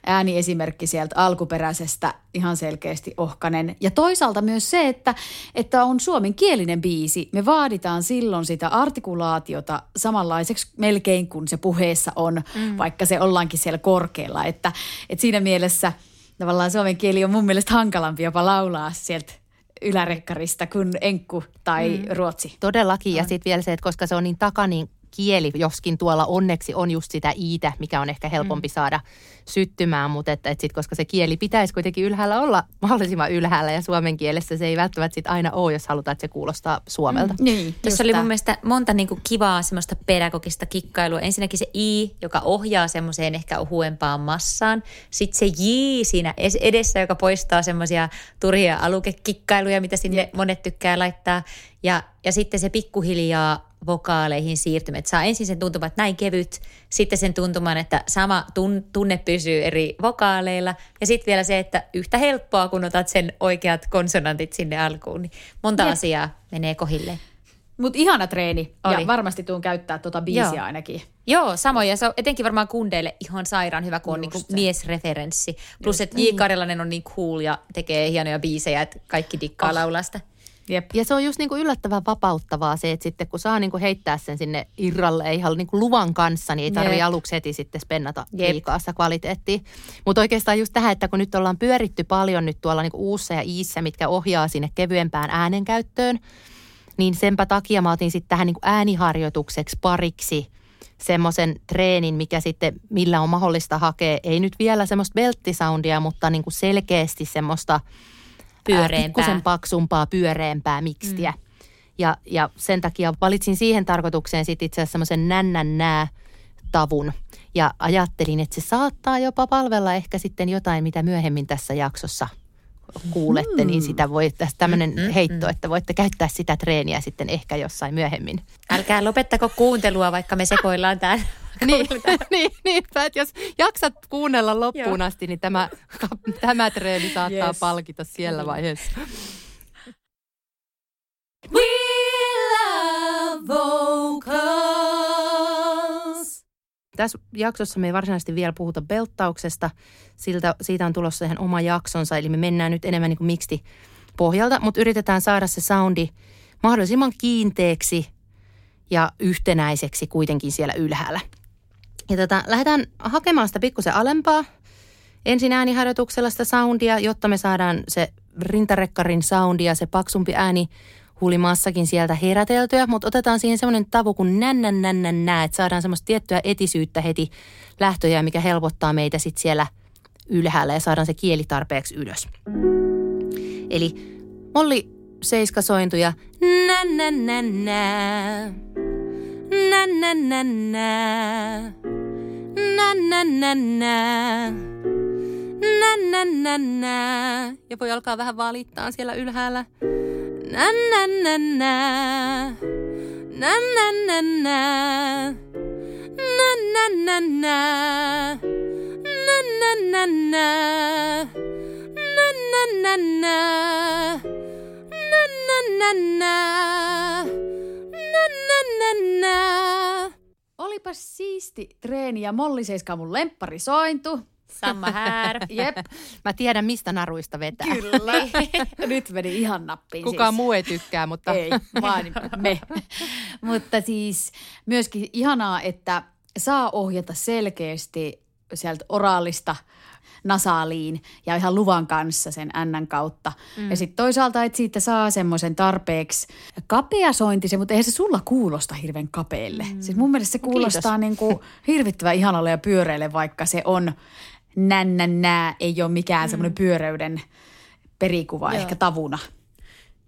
ääniesimerkki sieltä alkuperäisestä ihan selkeästi ohkanen. Ja toisaalta myös se, että, että on suomenkielinen biisi. Me vaaditaan silloin sitä artikulaatiota samanlaiseksi melkein kuin se puheessa on, mm. vaikka se ollaankin siellä korkealla. Että, että siinä mielessä tavallaan suomen kieli on mun mielestä hankalampi jopa laulaa sieltä ylärekkarista kuin enkku tai mm. ruotsi. Todellakin, ja sitten vielä se, että koska se on niin takanin kieli, joskin tuolla onneksi on just sitä iitä, mikä on ehkä helpompi mm. saada syttymään, mutta että, että sit, koska se kieli pitäisi kuitenkin ylhäällä olla mahdollisimman ylhäällä ja suomen kielessä se ei välttämättä sit aina ole, jos halutaan, että se kuulostaa suomelta. Mm. Niin, Tässä oli mun mielestä monta niin kuin kivaa semmoista pedagogista kikkailua. Ensinnäkin se I, joka ohjaa semmoiseen ehkä ohuempaan massaan. Sitten se J siinä es- edessä, joka poistaa semmoisia turhia alukekikkailuja, mitä sinne monet tykkää laittaa. Ja, ja sitten se pikkuhiljaa vokaaleihin siirtymä. Että saa ensin sen tuntuman, että näin kevyt, sitten sen tuntuman, että sama tun, tunne pysyy eri vokaaleilla ja sitten vielä se, että yhtä helppoa, kun otat sen oikeat konsonantit sinne alkuun, niin monta Jep. asiaa menee kohilleen. Mutta ihana treeni Oli. ja varmasti tuun käyttää tuota biisiä Joo. ainakin. Joo, samoin. Ja se on etenkin varmaan kundeille ihan sairaan hyvä, kun on Just niinku se. miesreferenssi. Plus, että J. Karjalainen on niin cool ja tekee hienoja biisejä, että kaikki dikkaa Oh. laulaa sitä. Jep. Ja se on just niinku yllättävän vapauttavaa se, että sitten kun saa niinku heittää sen sinne irralle, ihan niinku luvan kanssa, niin ei tarvitse Jep. aluksi heti sitten spennata Jep. liikaa sitä kvaliteettia. Mutta oikeastaan just tähän, että kun nyt ollaan pyöritty paljon nyt tuolla niinku uussa ja iissä, mitkä ohjaa sinne kevyempään äänenkäyttöön, niin senpä takia mä otin sitten tähän niinku ääniharjoitukseksi pariksi semmoisen treenin, mikä sitten, millä on mahdollista hakea, ei nyt vielä semmoista belttisoundia, mutta niinku selkeästi semmoista Pyöreämpää. pikkusen paksumpaa, pyöreämpää mikstiä. Mm. Ja, ja sen takia valitsin siihen tarkoitukseen sitten itse asiassa semmoisen nännän nää tavun. Ja ajattelin, että se saattaa jopa palvella ehkä sitten jotain, mitä myöhemmin tässä jaksossa kuulette, niin sitä voi, tässä tämmöinen heitto, että voitte käyttää sitä treeniä sitten ehkä jossain myöhemmin. Älkää lopettako kuuntelua, vaikka me sekoillaan täällä. Niin, niin, niinpä, että jos jaksat kuunnella loppuun asti, niin tämä, tämä treeni saattaa Yes. palkita siellä vaiheessa. We love vocals. Tässä jaksossa me ei varsinaisesti vielä puhuta belttauksesta. Siltä, siitä on tulossa ihan oma jaksonsa, eli me mennään nyt enemmän niin kuin miksi pohjalta, mutta yritetään saada se soundi mahdollisimman kiinteäksi ja yhtenäiseksi kuitenkin siellä ylhäällä. Ja tota, lähdetään hakemaan sitä pikkusen alempaa. Ensin ääniharjoituksella sitä soundia, jotta me saadaan se rintarekkarin soundi ja se paksumpi ääni hulimaassakin sieltä heräteltyä, mutta otetaan siihen semmoinen tavu kuin nännän nännän nää, että saadaan semmoista tiettyä etisyyttä heti lähtöjä, mikä helpottaa meitä sitten siellä ylhäällä ja saadaan se kieli tarpeeksi ylös. Eli molli seiskasointuja nännän nännää, nännän nännää, nännän nännää. Nän, nän, nän, nää. Ja voi alkaa vähän valittaa siellä ylhäällä. Nän, nän, nän, nää. Nän, nän, nän, nää. Nän, nän, nän, nää. Nän, nän, nän, nää. Nän, nän, nän, nää. Nän, nän, nän, nää. Nän, nän, nän, nää. Olipas siisti treeni ja Molli Seiska mun lempparisointu. Samma här. Jep, Mä tiedän, mistä naruista vetää. kyllä. Nyt meni ihan nappiin Kukaan siis. muu ei tykkää, mutta... Ei, vaan me. Mutta siis myöskin ihanaa, että saa ohjata selkeästi sieltä oraalista nasaaliin ja ihan luvan kanssa sen N kautta. Mm. Ja sitten toisaalta, että siitä saa semmoisen tarpeeksi kapeasointisen, mutta eihän se sulla kuulosta hirveän kapeelle. Mm. Siis mun mielestä se kuulostaa niin kuin hirvittävän ihanalle ja pyöreille, vaikka se on nännän nää, ei ole mikään mm. semmoinen pyöreyden perikuva Joo. ehkä tavuna.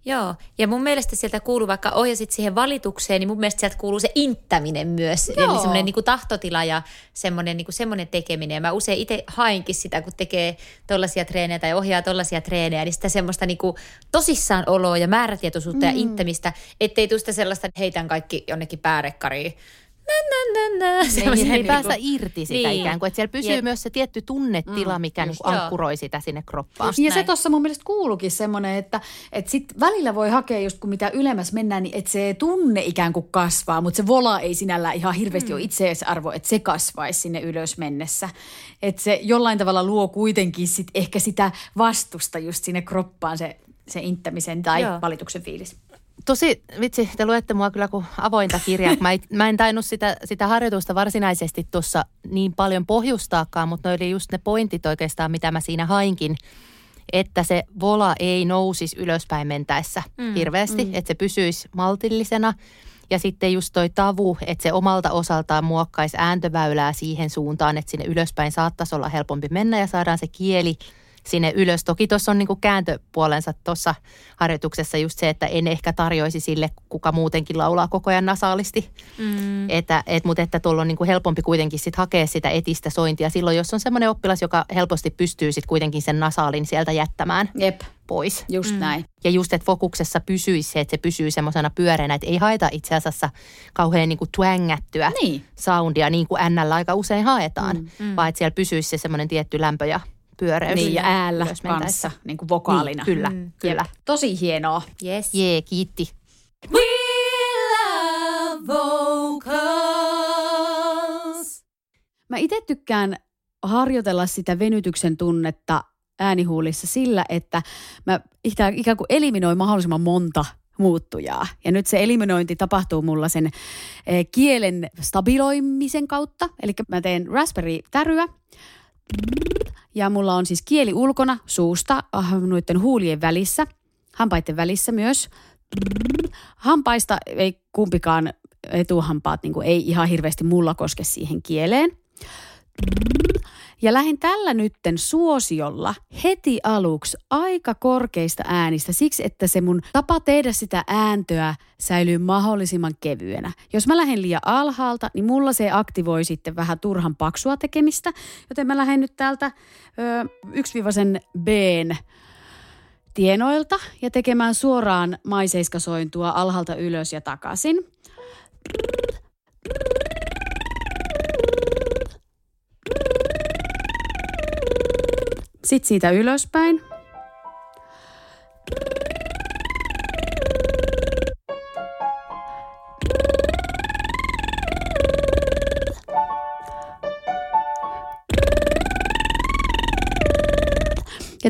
Joo, ja mun mielestä sieltä kuuluu, vaikka ohjasit siihen valitukseen, niin mun mielestä sieltä kuuluu se inttäminen myös. Joo. Eli semmoinen niin tahtotila ja semmoinen, niin semmoinen tekeminen. Ja mä usein itse hainkin sitä, kun tekee tollaisia treenejä tai ohjaa tollaisia treenejä, niin sitä semmoista niin kuin tosissaan oloa ja määrätietoisuutta mm. ja inttämistä, ettei tule sitä sellaista, että heitän kaikki jonnekin päärekkariin. Nä, nä, nä, nä. Ei, Semmoisen ei päästä irti sitä Niin. ikään kuin. Että siellä pysyy Jep. myös se tietty tunnetila, mikä niin Joo. ankkuroi sitä sinne kroppaan. Just ja se näin. tuossa mun mielestä kuuluukin semmoinen, että, että sit välillä voi hakea just kun mitä ylemmäs mennään, niin että se tunne ikään kuin kasvaa, mutta se vola ei sinällään ihan hirveästi mm. ole itseisarvo, että se kasvaisi sinne ylös mennessä. Että se jollain tavalla luo kuitenkin sit ehkä sitä vastusta just sinne kroppaan se, se inttämisen tai. Joo. valituksen fiilis. Tosi, vitsi, te luette mua kyllä kuin avointa kirjaa. Mä, ei, mä en tainnut sitä, sitä harjoitusta varsinaisesti tuossa niin paljon pohjustaakaan, mutta ne oli just ne pointit oikeastaan, mitä mä siinä hainkin. Että se vola ei nousisi ylöspäin mentäessä mm, hirveästi, mm. että se pysyisi maltillisena. Ja sitten just toi tavu, että se omalta osaltaan muokkaisi ääntöväylää siihen suuntaan, että sinne ylöspäin saattaisi olla helpompi mennä ja saadaan se kieli sinne ylös. Toki tuossa on niinku kääntöpuolensa tuossa harjoituksessa just se, että en ehkä tarjoisi sille, kuka muutenkin laulaa koko ajan nasaalisti. Mm. Että, et, mutta että tuolla on niinku helpompi kuitenkin sit hakea sitä etistä sointia silloin, jos on semmoinen oppilas, joka helposti pystyy sitten kuitenkin sen nasaalin sieltä jättämään Jep, pois. just mm. näin. Ja just, että fokuksessa pysyisi se, että se pysyy semmoisena pyöreänä, että ei haeta itse asiassa kauhean niin kuin twängättyä Niin. soundia, niin kuin NL aika usein haetaan, mm. vaan että siellä pysyisi se semmoinen tietty lämpö ja pyöreys. Niin, ja äällä kanssa, niin kuin vokaalina. Niin, kyllä, mm. kyllä. Tosi hienoa. Yes. Jee, kiitti. We love vocals. Mä itse tykkään harjoitella sitä venytyksen tunnetta äänihuulissa sillä, että mä ikään kuin eliminoin mahdollisimman monta muuttujaa. Ja nyt se eliminointi tapahtuu mulla sen eh, kielen stabiloimisen kautta. Eli mä teen raspberry-täryä, ja mulla on siis kieli ulkona suusta, ah, noiden huulien välissä, hampaiden välissä myös. Hampaista ei kumpikaan etuhampaat niin kuin ei ihan hirveästi mulla koske siihen kieleen. Ja lähdin tällä nytten suosiolla heti aluksi aika korkeista äänistä siksi, että se mun tapa tehdä sitä ääntöä säilyy mahdollisimman kevyenä. Jos mä lähden liian alhaalta, niin mulla se aktivoi sitten vähän turhan paksua tekemistä, joten mä lähden nyt täältä ö, yksiviivaisen b tienoilta ja tekemään suoraan maiseiskasointua alhaalta ylös ja takaisin. Sitten siitä ylöspäin.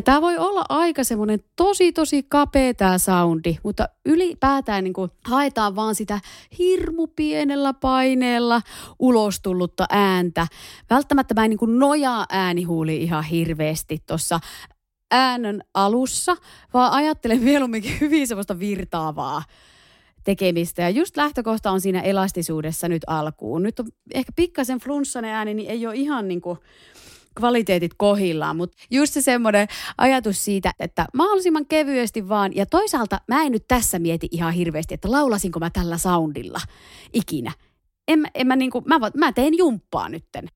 Tämä voi olla aika semmoinen tosi tosi kapea tämä soundi, mutta ylipäätään niin kuin haetaan vaan sitä hirmu pienellä paineella ulos tullutta ääntä. Välttämättä mä en niin kuin nojaa äänihuuli ihan hirveästi tuossa äänen alussa, vaan ajattelen mieluummin hyvin semmoista virtaavaa tekemistä. Ja just lähtökohta on siinä elastisuudessa nyt alkuun. Nyt on ehkä pikkasen flunssainen ääni, niin ei ole ihan niin kuin kvaliteetit kohillaan, mutta just se semmoinen ajatus siitä, että mahdollisimman kevyesti vaan, ja toisaalta mä en nyt tässä mieti ihan hirveästi, että laulasinko mä tällä soundilla ikinä. En, en mä, niinku, mä, mä teen jumppaa nytten.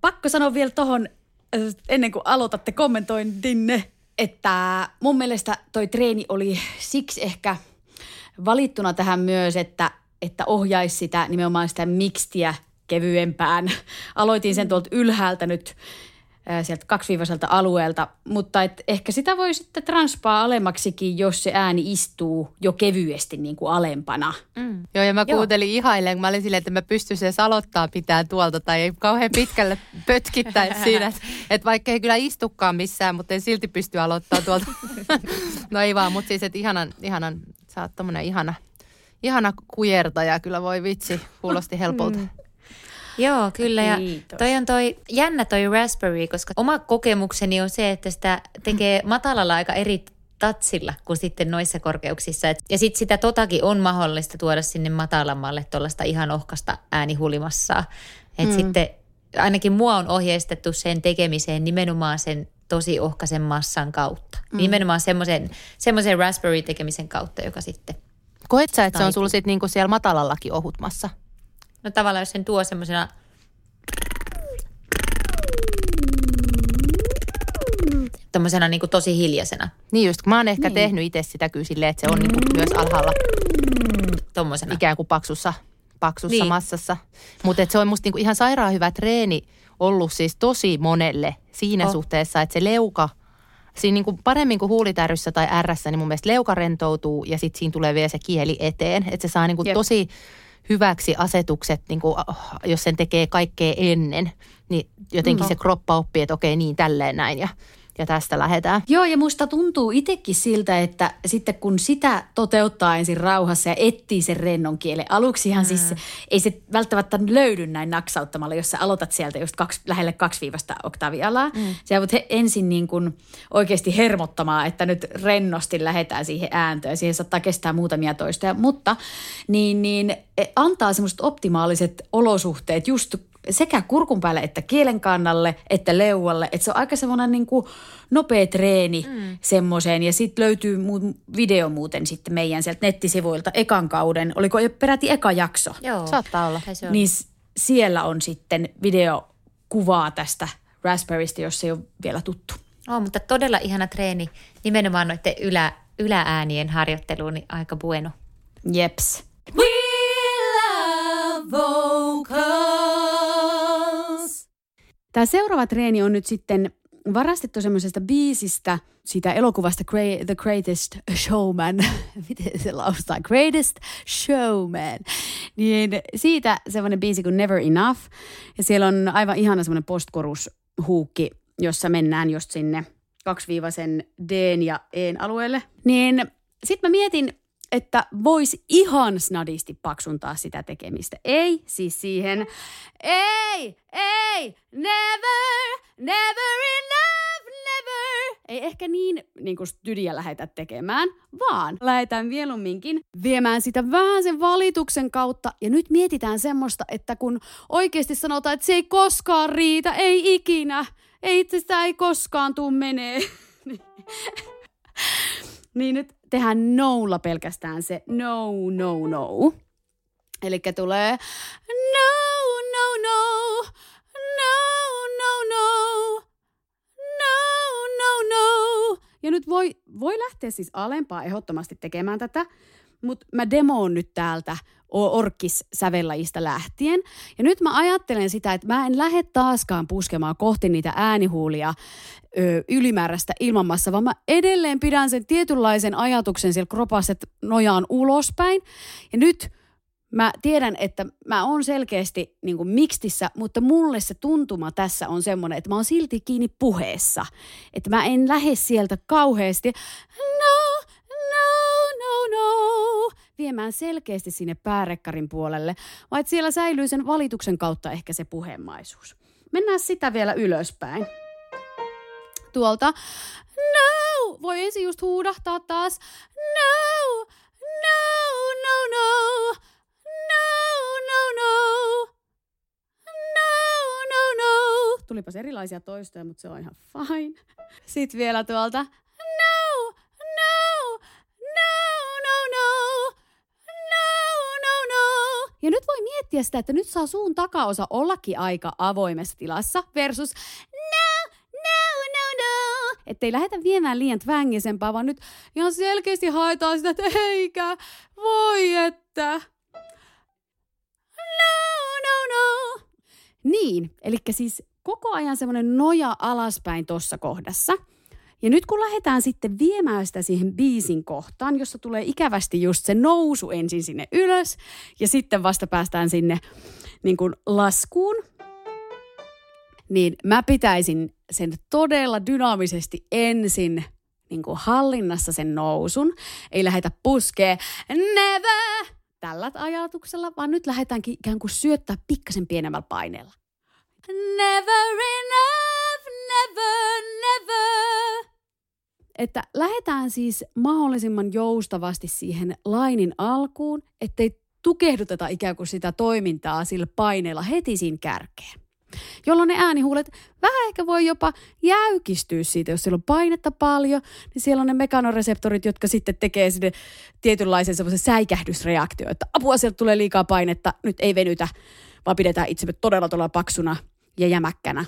Pakko sanoa vielä tohon, äh, ennen kuin aloitatte kommentointinne, että mun mielestä toi treeni oli siksi ehkä valittuna tähän myös, että, että ohjaisi sitä nimenomaan sitä mikstiä kevyempään. Aloitin sen tuolta ylhäältä nyt sieltä kaksiviivaiselta alueelta, mutta et ehkä sitä voi sitten transpaa alemmaksikin, jos se ääni istuu jo kevyesti niin kuin alempana. Mm. Joo, ja mä Joo. kuuntelin ihailen, mä olin silleen, että mä pystyisin edes aloittaa pitää tuolta tai ei kauhean pitkälle pötkittäisi siinä, että, että vaikka ei kyllä istukaan missään, mutta ei silti pysty aloittaa tuolta. no ei vaan, mutta siis, että ihanan, ihanan, sä oot tommonen ihana, ihana kujertaja, kyllä voi vitsi, kuulosti helpolta. Mm. Joo, kyllä. Ja Kiitos. toi on toi, jännä toi Raspberry, koska oma kokemukseni on se, että sitä tekee matalalla aika eri tatsilla kuin sitten noissa korkeuksissa. Et, ja sitten sitä totakin on mahdollista tuoda sinne matalammalle tuollaista ihan ohkasta äänihulimassaa. Että mm. sitten ainakin mua on ohjeistettu sen tekemiseen nimenomaan sen tosi ohkaisen massan kautta. Mm. Nimenomaan semmoisen, semmoisen Raspberry tekemisen kautta, joka sitten, Koet sä, että se on sulla sit niinku siellä matalallakin ohutmassa? No tavallaan jos sen tuo semmoisena tommosena niin tosi hiljaisena, Niin just, kun mä oon ehkä Niin. niin. tehnyt itse sitä kyllä silleen, että se on niinku myös alhaalla tommosena. ikään kuin paksussa, paksussa Niin. niin. massassa. Mutta se on musta niinku ihan sairaan hyvä treeni ollut siis tosi monelle siinä Oh. suhteessa, että se leuka, siinä niinku paremmin kuin huulitärryssä tai ärrässä, niin mun mielestä leuka rentoutuu ja sitten siinä tulee vielä se kieli eteen. Että se saa niinku Jep. tosi hyväksi asetukset, niinku, jos sen tekee kaikkea ennen, niin jotenkin Mm. se kroppa oppii, että okei niin tälleen näin ja, ja tästä lähdetään. Joo, ja musta tuntuu itsekin siltä, että sitten kun sitä toteuttaa ensin rauhassa ja etsii sen rennon kielen. Aluksihan mm. siis ei se välttämättä löydy näin naksauttamalla, jos sä aloitat sieltä just kaksi, lähelle kaksiviivasta oktavialaa. Mm. Sä joudut he, ensin niin kuin oikeasti hermottamaan, että nyt rennosti lähdetään siihen ääntöön. Siihen saattaa kestää muutamia toistoja, mutta niin, niin e, antaa semmoiset optimaaliset olosuhteet just sekä kurkun päälle että kielen kannalle että leualle. Että se on aika semmoinen niin kuin nopea treeni mm. semmoiseen. Ja sitten löytyy muu, video muuten sitten meidän sieltä nettisivuilta ekan kauden. Oliko jo peräti eka jakso? Joo. Saattaa olla. Se. Niin s- siellä on sitten videokuvaa tästä Raspberrystä, jos ei ole vielä tuttu. Oh, mutta todella ihana treeni nimenomaan noiden ylä, ylääänien harjoitteluun, niin aika bueno. Jeps. We love vocals. Tämä seuraava treeni on nyt sitten varastettu semmoisesta biisistä, siitä elokuvasta The Greatest Showman, miten se laustaa, Greatest Showman, niin siitä semmoinen biisi kuin Never Enough. Ja siellä on aivan ihana semmoinen postkorus huukki, jossa mennään just sinne kaksiviivaisen D ja E alueelle. Niin sitten mä mietin, että voisi ihan snadisti paksuntaa sitä tekemistä. Ei siis siihen, ei, ei, never, never enough, never. Ei ehkä niin, niin kuin studia lähetä tekemään, vaan lähetään mieluumminkin viemään sitä vähän sen valituksen kautta. Ja nyt mietitään semmoista, että kun oikeasti sanotaan, että se ei koskaan riitä, ei ikinä, ei sitä ei koskaan tuu menee. niin nyt tehdään noulla pelkästään se no, no, no. Eli tulee no, no, no, no, no, no, no, no, no. Ja nyt voi, voi lähteä siis alempaa ehdottomasti tekemään tätä, mutta mä demoon nyt täältä orkis sävellajista lähtien. Ja nyt mä ajattelen sitä, että mä en lähde taaskaan puskemaan kohti niitä äänihuulia ö, ylimääräistä ilmamassa, vaan mä edelleen pidän sen tietynlaisen ajatuksen siellä kropassa, että nojaan ulospäin. Ja nyt mä tiedän, että mä oon selkeästi niin kuin mikstissä, mutta mulle se tuntuma tässä on semmoinen, että mä oon silti kiinni puheessa. Että mä en lähde sieltä kauheasti, no, viemään selkeästi sinne päärekkarin puolelle, vaan että siellä säilyy sen valituksen kautta ehkä se puhemaisuus. Mennään sitä vielä ylöspäin tuolta. No! Voi ensin just huudahtaa taas. No! No, no, no! No, no, no! No, no, no! Tulipas erilaisia toistoja, mutta se on ihan fine. Sitten vielä tuolta. Ja nyt voi miettiä sitä, että nyt saa suun takaosa ollakin aika avoimessa tilassa versus että ei lähdetä viemään liian tvängisempää, vaan nyt ihan selkeästi haetaan sitä, että eikä, voi että. No, no, no. Niin, eli siis koko ajan semmoinen noja alaspäin tuossa kohdassa. Ja nyt kun lähdetään sitten viemään sitä siihen biisin kohtaan, jossa tulee ikävästi just se nousu ensin sinne ylös ja sitten vasta päästään sinne niin kuin laskuun, niin mä pitäisin sen todella dynaamisesti ensin niin kuin hallinnassa sen nousun. Ei lähetä puskee never tällä ajatuksella, vaan nyt lähdetäänkin ikään kuin syöttää pikkasen pienemmällä paineella. Never enough, never, never. Että lähdetään siis mahdollisimman joustavasti siihen lainin alkuun, ettei tukehduteta ikään kuin sitä toimintaa sillä paineella heti siinä kärkeen jolloin ne äänihuulet vähän ehkä voi jopa jäykistyä siitä, jos siellä on painetta paljon, niin siellä on ne mekanoreseptorit, jotka sitten tekee sinne tietynlaisen semmoisen säikähdysreaktio, että apua sieltä tulee liikaa painetta, nyt ei venytä, vaan pidetään itsemme todella todella paksuna ja jämäkkänä.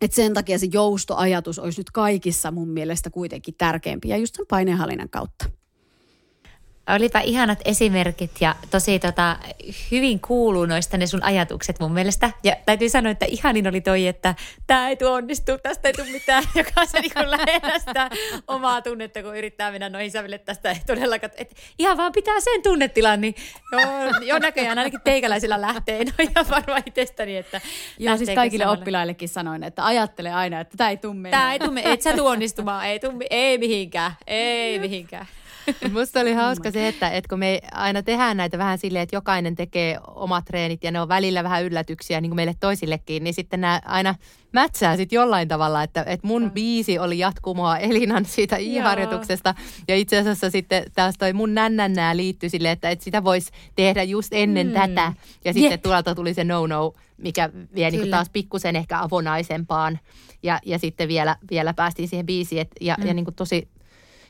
Et sen takia se joustoajatus olisi nyt kaikissa mun mielestä kuitenkin tärkeämpi ja just sen paineenhallinnan kautta. Olipa ihanat esimerkit ja tosi tota, hyvin kuuluu noista ne sun ajatukset mun mielestä. Ja täytyy sanoa, että ihanin oli toi, että tämä ei tuo onnistu, tästä ei tule mitään, joka on se niin lähellä sitä omaa tunnetta, kun yrittää mennä noihin säville tästä ei todellakaan. Et ihan vaan pitää sen tunnetilan, niin joo, jo näköjään ainakin teikäläisillä lähtee. No ihan varmaan itsestäni, että Joo, siis kaikille samalla. oppilaillekin sanoin, että ajattele aina, että tämä ei tule Tämä ei tule, et sä tuu onnistumaan, ei, tuu, ei mihinkään, ei mihinkään. Musta oli hauska se, että, että kun me aina tehdään näitä vähän silleen, että jokainen tekee omat treenit ja ne on välillä vähän yllätyksiä niin kuin meille toisillekin, niin sitten nämä aina mätsää sitten jollain tavalla, että, että mun biisi oli jatkumoa Elinan siitä i-harjoituksesta ja itse asiassa sitten taas toi mun nännännää liittyi sille, että, että sitä voisi tehdä just ennen mm. tätä ja sitten Jep. tuolta tuli se no-no, mikä vie niin taas pikkusen ehkä avonaisempaan ja, ja sitten vielä, vielä päästiin siihen biisiin et, ja, mm. ja niin kuin tosi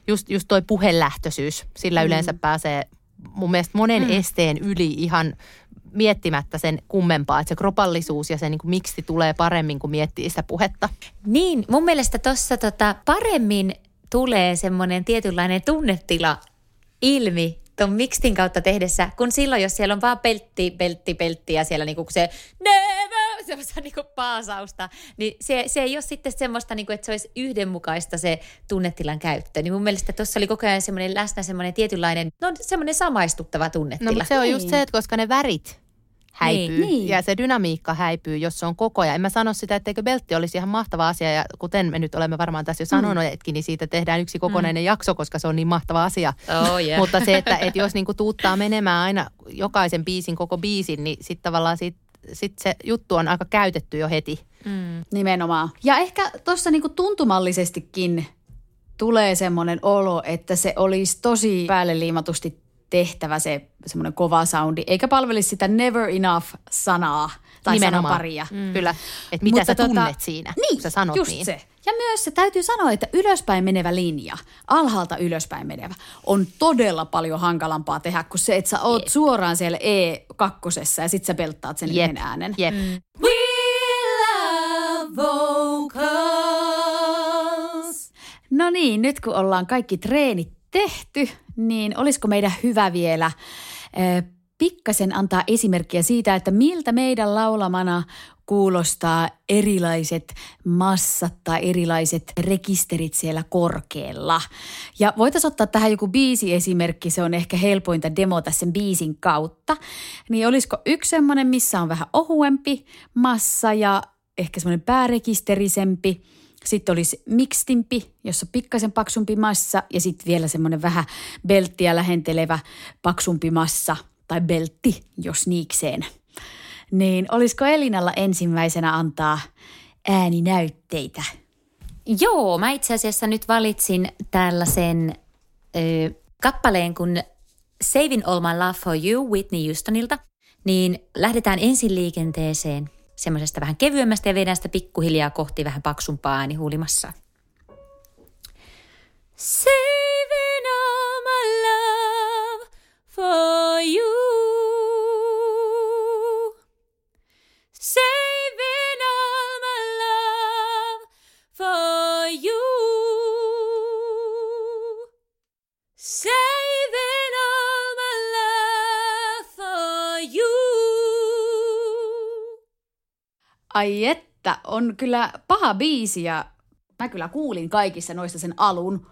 just, just toi puhelähtöisyys, sillä mm. yleensä pääsee mun mielestä monen mm. esteen yli ihan miettimättä sen kummempaa, että se kropallisuus ja se niin kuin, miksi tulee paremmin, kun miettii sitä puhetta. Niin, mun mielestä tuossa tota, paremmin tulee semmoinen tietynlainen tunnetila ilmi tuon mixtin kautta tehdessä, kun silloin, jos siellä on vaan peltti, peltti, peltti ja siellä niinku se never, semmoista niinku paasausta, niin se, se ei ole sitten semmoista, niinku, että se olisi yhdenmukaista se tunnetilan käyttö. Niin mun mielestä tuossa oli koko ajan semmoinen läsnä semmoinen tietynlainen, no semmoinen samaistuttava tunnetila. No mutta se on just Niin. se, että koska ne värit häipyy Niin. Niin. ja se dynamiikka häipyy, jos se on koko ajan. En mä sano sitä, etteikö beltti olisi ihan mahtava asia ja kuten me nyt olemme varmaan tässä jo sanoneetkin, niin siitä tehdään yksi kokonainen jakso, koska se on niin mahtava asia. Oh, yeah. Mutta se, että, että jos niinku tuuttaa menemään aina jokaisen biisin, koko biisin, niin sitten tavallaan sit, sit se juttu on aika käytetty jo heti. Mm. Nimenomaan. Ja ehkä tuossa niinku tuntumallisestikin tulee semmoinen olo, että se olisi tosi päälle liimatusti tehtävä se semmoinen kova soundi, eikä palvelisi sitä never enough-sanaa tai sanaparia. Mm. Kyllä, että mitä Mutta sä tota- tunnet siinä, Niin, kun sä sanot just niin. se. Ja myös se täytyy sanoa, että ylöspäin menevä linja, alhaalta ylöspäin menevä, on todella paljon hankalampaa tehdä kuin se, että sä oot Jep. suoraan siellä E2 ja sit sä pelttaat sen Jep, äänen. jep. We love vocals. No niin, nyt kun ollaan kaikki treenit tehty, niin olisiko meidän hyvä vielä pikkasen antaa esimerkkiä siitä, että miltä meidän laulamana kuulostaa erilaiset massat tai erilaiset rekisterit siellä korkealla. Ja voitaisiin ottaa tähän joku biisiesimerkki, se on ehkä helpointa demota sen biisin kautta. Niin olisiko yksi semmoinen, missä on vähän ohuempi massa ja ehkä semmoinen päärekisterisempi. Sitten olisi mixtimpi, jossa on pikkasen paksumpi massa ja sitten vielä semmoinen vähän belttiä lähentelevä paksumpi massa tai beltti, jos niikseen. Niin olisiko Elinalla ensimmäisenä antaa ääninäytteitä? Joo, mä itse asiassa nyt valitsin tällaisen ö, kappaleen kuin Saving All My Love For You Whitney Houstonilta. Niin lähdetään ensin liikenteeseen semmoisesta vähän kevyemmästä ja vedän sitä pikkuhiljaa kohti vähän paksumpaa äänihuulimassa. Saving all my love for you. Ai että, on kyllä paha biisi ja mä kyllä kuulin kaikissa noista sen alun,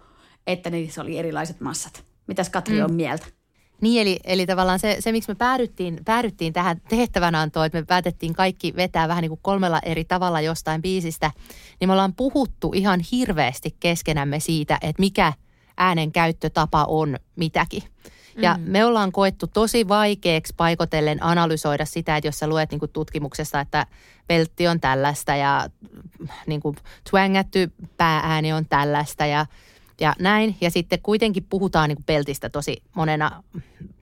että niissä oli erilaiset massat. Mitäs Katri on mieltä? Niin, eli, eli tavallaan se, se, miksi me päädyttiin, päädyttiin tähän tehtävänantoon, että me päätettiin kaikki vetää vähän niin kuin kolmella eri tavalla jostain biisistä, niin me ollaan puhuttu ihan hirveästi keskenämme siitä, että mikä äänen käyttötapa on mitäkin. Ja mm. me ollaan koettu tosi vaikeaksi paikotellen analysoida sitä, että jos sä luet niin kuin tutkimuksesta, että peltti on tällaista ja niin kuin twängätty pääääni on tällaista ja ja näin. Ja sitten kuitenkin puhutaan niin kuin peltistä tosi monena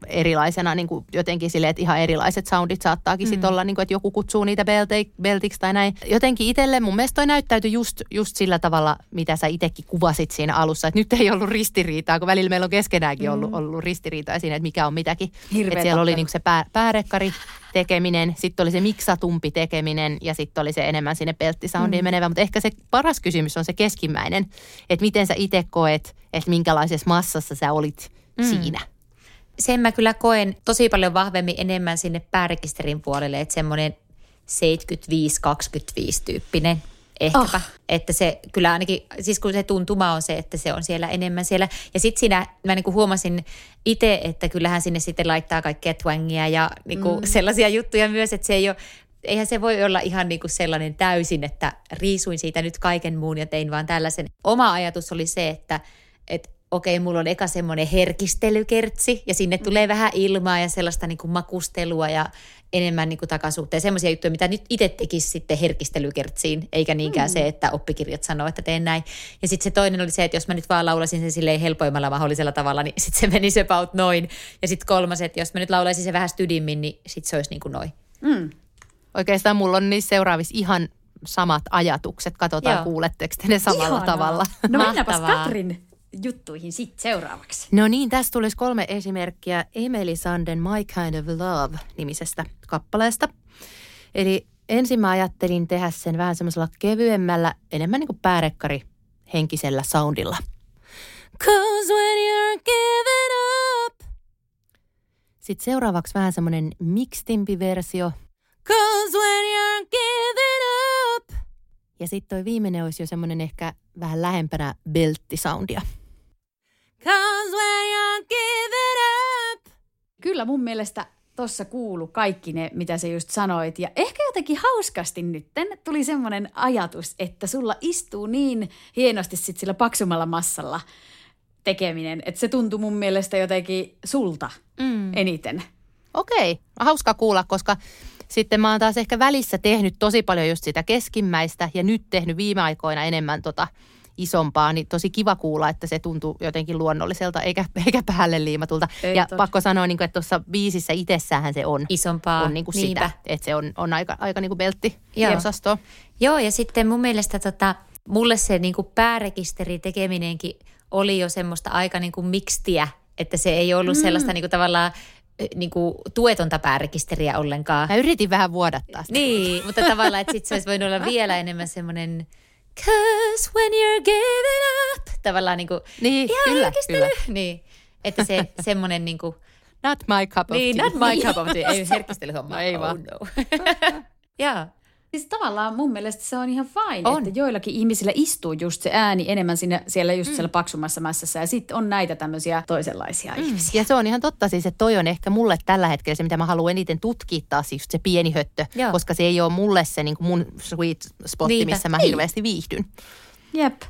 erilaisena niin kuin jotenkin silleen, että ihan erilaiset soundit saattaakin mm. sitten olla, niin kuin, että joku kutsuu niitä belte, beltiksi tai näin. Jotenkin itselle mun mielestä toi näyttäytyi just, just sillä tavalla, mitä sä itsekin kuvasit siinä alussa, että nyt ei ollut ristiriitaa, kun välillä meillä on keskenäänkin ollut, Mm. ollut ristiriitaa siinä, että mikä on mitäkin. Hirveä Että siellä oli niin se pää, päärekkari tekeminen, sitten oli se miksatumpi tekeminen ja sitten oli se enemmän sinne pelttisoundiin mm. menevä. Mutta ehkä se paras kysymys on se keskimmäinen, että miten sä itse koet, että minkälaisessa massassa sä olit mm. siinä. Sen mä kyllä koen tosi paljon vahvemmin enemmän sinne päärekisterin puolelle, että semmoinen 75-25 tyyppinen ehkäpä. Oh. Että se kyllä ainakin, siis kun se tuntuma on se, että se on siellä enemmän siellä. Ja sitten siinä mä niinku huomasin itse, että kyllähän sinne sitten laittaa kaikkea twangia ja niinku mm. sellaisia juttuja myös, että se ei ole, eihän se voi olla ihan niinku sellainen täysin, että riisuin siitä nyt kaiken muun ja tein vaan tällaisen. Oma ajatus oli se, että, että okei, mulla on eka semmoinen herkistelykertsi ja sinne tulee vähän ilmaa ja sellaista niin kuin makustelua ja enemmän niin kuin takasuhteen. Semmoisia juttuja, mitä nyt itse tekisi sitten herkistelykertsiin, eikä niinkään mm. se, että oppikirjat sanoo, että teen näin. Ja sitten se toinen oli se, että jos mä nyt vaan laulasin sen silleen helpoimmalla mahdollisella tavalla, niin sitten se menisi about noin. Ja sitten kolmas, että jos mä nyt laulaisin se vähän stydimmin, niin sitten se olisi niin kuin noin. Mm. Oikeastaan mulla on niissä seuraavissa ihan samat ajatukset. Katsotaan, Joo. kuuletteko te ne samalla Ihanaa. tavalla. No Mahtavaa. Katrin juttuihin sitten seuraavaksi. No niin, tässä tulisi kolme esimerkkiä Emeli Sanden My Kind of Love nimisestä kappaleesta. Eli ensin mä ajattelin tehdä sen vähän semmoisella kevyemmällä, enemmän niin kuin päärekkari henkisellä soundilla. Cause when you're giving up. Sitten seuraavaksi vähän semmoinen mixtimpi versio. Cause when you're giving Ja sitten toi viimeinen olisi jo semmoinen ehkä vähän lähempänä belttisoundia. Cause when you're giving up. Kyllä mun mielestä tossa kuulu kaikki ne, mitä sä just sanoit. Ja ehkä jotenkin hauskasti nytten tuli semmoinen ajatus, että sulla istuu niin hienosti sit sillä paksumalla massalla tekeminen, että se tuntui mun mielestä jotenkin sulta mm. eniten. Okei, hauska kuulla, koska sitten mä oon taas ehkä välissä tehnyt tosi paljon just sitä keskimmäistä ja nyt tehnyt viime aikoina enemmän tota isompaa, niin tosi kiva kuulla, että se tuntuu jotenkin luonnolliselta eikä, eikä päälle liimatulta. Ei ja todella. pakko sanoa, niin kuin, että tuossa biisissä itsessään se on. Isompaa, On niin kuin niinpä. sitä, että se on, on aika, aika niin kuin beltti Joo. osastoa. Joo, ja sitten mun mielestä tota, mulle se niin kuin päärekisteri tekeminenkin oli jo semmoista aika niin kuin mikstiä, että se ei ollut mm. sellaista niin kuin tavallaan niin kuin tuetonta päärekisteriä ollenkaan. Mä yritin vähän vuodattaa sitä. Niin, mutta tavallaan, että sit se olisi voinut olla vielä enemmän semmoinen Cause when you're giving up. Tavallaan niin kuin, Niin, ihan kyllä, kyllä. Niin, että se semmoinen niin kuin, Not my cup of niin, tea. not my cup of tea. Ei herkistelyhomma. No ei oh, vaan. No. Joo. Siis tavallaan mun mielestä se on ihan fine, On. että joillakin ihmisillä istuu just se ääni enemmän sinne, siellä just mm. siellä paksummassa mässässä ja sitten on näitä tämmöisiä toisenlaisia mm. ihmisiä. Ja se on ihan totta siis, että toi on ehkä mulle tällä hetkellä se, mitä mä haluan eniten tutkia taas, just se pieni höttö, Joo. koska se ei ole mulle se niin kuin mun sweet spotti, Niinpä. missä mä Niin. hirveästi viihdyn. Jep.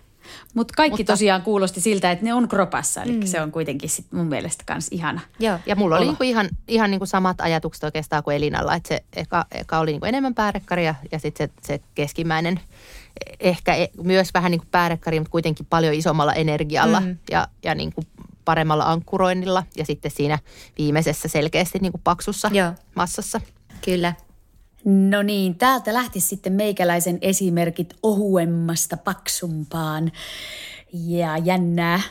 Mut kaikki Mutta- tosiaan kuulosti siltä, että ne on kropassa, eli mm. se on kuitenkin sit mun mielestä kans ihana. Joo. Ja mulla oli Olo. niin kuin ihan, ihan niin kuin samat ajatukset oikeastaan kuin Elinalla, että se eka, eka oli niin kuin enemmän päärekkari ja, ja sitten se, se keskimmäinen ehkä e- myös vähän niin päärekkari, mutta kuitenkin paljon isommalla energialla Mm. ja, ja niin kuin paremmalla ankkuroinnilla ja sitten siinä viimeisessä selkeästi niin kuin paksussa Joo. massassa. Kyllä. No niin, täältä lähti sitten meikäläisen esimerkit ohuemmasta paksumpaan. Ja jännää.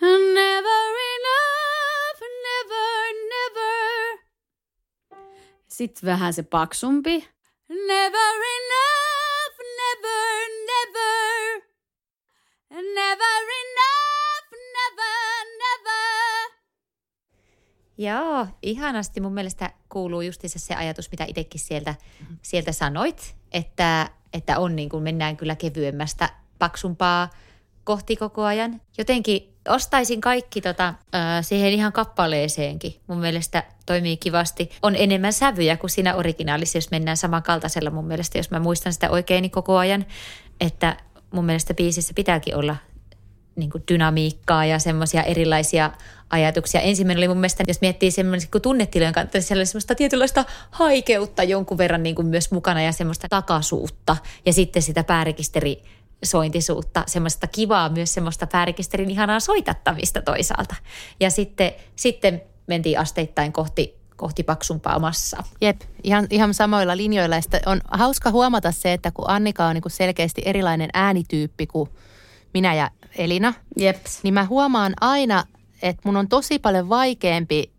Never enough, never, never. Sitten vähän se paksumpi. Never enough, never, never. Never enough, never, never. Joo, ihanasti mun mielestä kuuluu justiinsa se ajatus, mitä itsekin sieltä, sieltä sanoit, että, että on niin kuin mennään kyllä kevyemmästä, paksumpaa kohti koko ajan. Jotenkin ostaisin kaikki tota, äh, siihen ihan kappaleeseenkin. Mun mielestä toimii kivasti. On enemmän sävyjä kuin siinä originaalissa, jos mennään samankaltaisella mun mielestä, jos mä muistan sitä oikein niin koko ajan. Että mun mielestä biisissä pitääkin olla niin kuin dynamiikkaa ja semmoisia erilaisia ajatuksia. Ensimmäinen oli mun mielestä, jos miettii semmoinen kuin tunnetilojen kanssa, siellä oli semmoista tietynlaista haikeutta jonkun verran niin kuin myös mukana ja semmoista takasuutta ja sitten sitä päärekisteri sointisuutta, semmoista kivaa myös semmoista päärekisterin ihanaa soitattamista toisaalta. Ja sitten, sitten mentiin asteittain kohti, kohti paksumpaa massaa. Jep, ihan, ihan samoilla linjoilla. Ja on hauska huomata se, että kun Annika on niin kuin selkeästi erilainen äänityyppi kuin minä ja Elina, Jeps. niin mä huomaan aina, että mun on tosi paljon vaikeampi,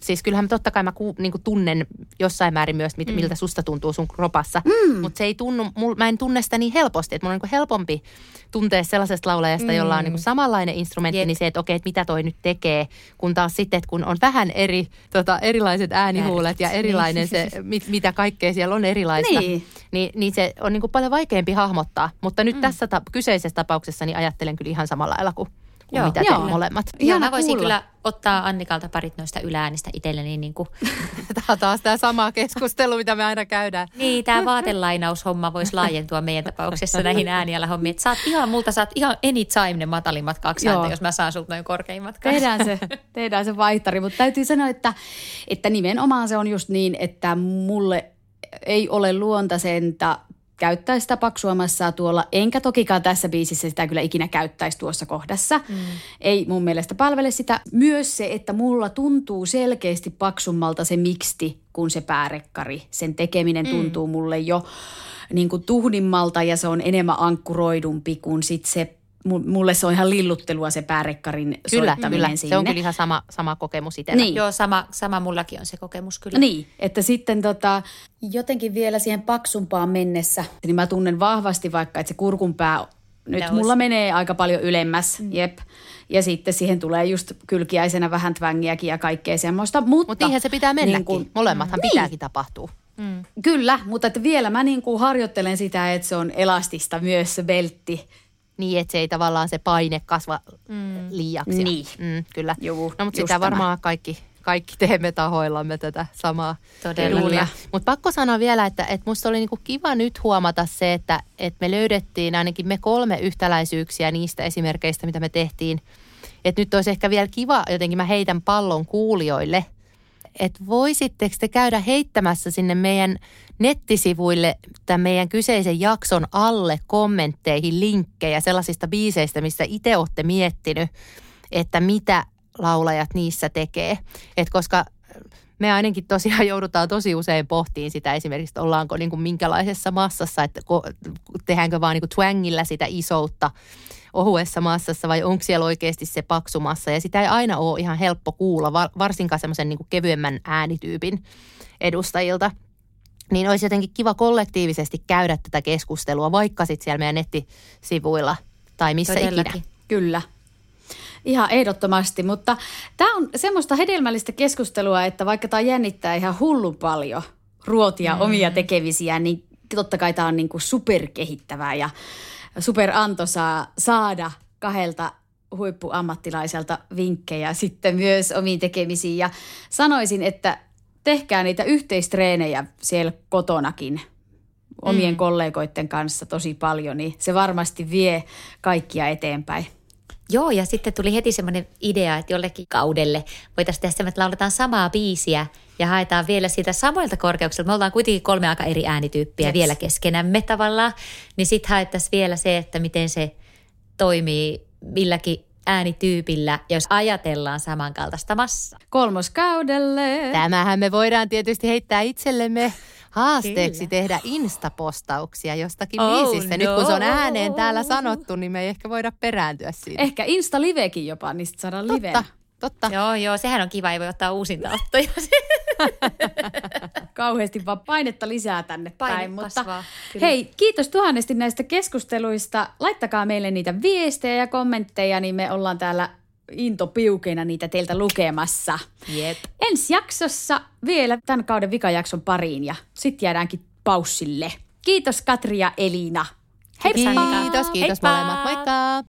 siis kyllähän mä totta kai mä ku, niin tunnen jossain määrin myös, mit, mm. miltä susta tuntuu sun kropassa, mm. mutta se ei tunnu, mul, mä en tunne sitä niin helposti, että mun on niin helpompi tuntea sellaisesta laulajasta, mm. jolla on niin samanlainen instrumentti, Jep. niin se, että okei, että mitä toi nyt tekee, kun taas sitten, että kun on vähän eri, tota, erilaiset äänihuulet ja erilainen se, mit, mitä kaikkea siellä on erilaista, Niin. niin, niin se on niin paljon vaikeampi hahmottaa. Mutta nyt mm. tässä ta- kyseisessä tapauksessa niin ajattelen kyllä ihan samalla lailla kuin, kuin Joo. mitä te Joo. molemmat. Ja Ihana mä voisin kuulla. kyllä ottaa Annikalta parit noista yläänistä itselleni niin kuin Tämä on taas tämä sama keskustelu, mitä me aina käydään. Niin, tämä vaatelainaushomma voisi laajentua meidän tapauksessa näihin ääniala hommiin. Että saat ihan multa, saat ihan anytime ne matalimmat kaksi Joo. ääntä, jos mä saan sulta noin korkeimmat kanssa. Tehdään se, tehdään se vaihtari, mutta täytyy sanoa, että, että nimenomaan se on just niin, että mulle ei ole luontaisinta käyttää sitä paksua massaa tuolla, enkä tokikaan tässä biisissä sitä kyllä ikinä käyttäisi tuossa kohdassa. Mm. Ei mun mielestä palvele sitä. Myös se, että mulla tuntuu selkeästi paksummalta se miksti kuin se päärekkari. Sen tekeminen mm. tuntuu mulle jo niin kuin tuhdimmalta ja se on enemmän ankkuroidumpi kuin sit se Mulle se on ihan lilluttelua se päärekkarin Kyllä, soittaminen kyllä. sinne. Se on kyllä ihan sama, sama kokemus itsellä. Niin. Joo, sama, sama mullakin on se kokemus kyllä. Niin, että sitten tota, jotenkin vielä siihen paksumpaan mennessä, niin mä tunnen vahvasti vaikka, että se kurkunpää nyt Nousi. mulla menee aika paljon ylemmäs, mm. jep. Ja sitten siihen tulee just kylkiäisenä vähän twängiäkin ja kaikkea semmoista, mutta... Mutta niinhän se pitää mennäkin. niin Niin kun- Molemmathan Niin. pitääkin tapahtua. Mm. Kyllä, mutta että vielä mä niin kuin harjoittelen sitä, että se on elastista myös se beltti. Niin, että se ei tavallaan se paine kasva mm. liiaksi. Niin. Mm, kyllä. Juu, no, mutta sitä tämä. varmaan kaikki, kaikki teemme tahoillamme tätä samaa Todella. Mutta pakko sanoa vielä, että, että musta oli niinku kiva nyt huomata se, että, että me löydettiin ainakin me kolme yhtäläisyyksiä niistä esimerkkeistä, mitä me tehtiin. Että nyt olisi ehkä vielä kiva, jotenkin mä heitän pallon kuulijoille, että voisitteko te käydä heittämässä sinne meidän nettisivuille tämän meidän kyseisen jakson alle kommentteihin linkkejä sellaisista biiseistä, mistä itse olette miettinyt, että mitä laulajat niissä tekee. Et koska me ainakin tosiaan joudutaan tosi usein pohtiin sitä esimerkiksi, että ollaanko niin kuin minkälaisessa massassa, että tehdäänkö vaan niin kuin twangilla sitä isoutta ohuessa massassa vai onko siellä oikeasti se paksu massa. Ja sitä ei aina ole ihan helppo kuulla, var- varsinkaan semmoisen niin kuin kevyemmän äänityypin edustajilta. Niin olisi jotenkin kiva kollektiivisesti käydä tätä keskustelua, vaikka sitten siellä meidän nettisivuilla tai missä Todellakin. ikinä. Kyllä. Ihan ehdottomasti, mutta tämä on semmoista hedelmällistä keskustelua, että vaikka tämä jännittää ihan hullun paljon ruotia mm. omia tekemisiä, niin totta kai tämä on niinku superkehittävää ja superantoisaa saada kahdelta huippuammattilaiselta vinkkejä sitten myös omiin tekemisiin. Ja sanoisin, että tehkää niitä yhteistreenejä siellä kotonakin omien mm. kollegoiden kanssa tosi paljon, niin se varmasti vie kaikkia eteenpäin. Joo, ja sitten tuli heti semmoinen idea, että jollekin kaudelle voitaisiin tehdä semmoinen, että lauletaan samaa biisiä ja haetaan vielä siitä samoilta korkeuksilta. Me ollaan kuitenkin kolme aika eri äänityyppiä Jeps. vielä keskenämme tavallaan, niin sitten haettaisiin vielä se, että miten se toimii milläkin äänityypillä, jos ajatellaan samankaltaista massaa. Kolmoskaudelle. Tämähän me voidaan tietysti heittää itsellemme haasteeksi Kyllä. tehdä instapostauksia jostakin Oh biisistä. Nyt kun se on no. ääneen täällä sanottu, niin me ei ehkä voida perääntyä siitä. Ehkä Insta-livekin jopa, niin sit saadaan livenä. totta, totta. Joo, joo, sehän on kiva, ei voi ottaa uusinta ottoja. Kauheasti vaan painetta lisää tänne Paine päin. Mutta kasvaa, kyllä. hei, kiitos tuhannesti näistä keskusteluista. Laittakaa meille niitä viestejä ja kommentteja, niin me ollaan täällä intopiukeina niitä teiltä lukemassa. Jep. Ensi jaksossa vielä tämän kauden vikajakson pariin ja sitten jäädäänkin paussille. Kiitos Katri ja Elina. Heippa! Kiitos, kiitos Heippa! molemmat. Moikka!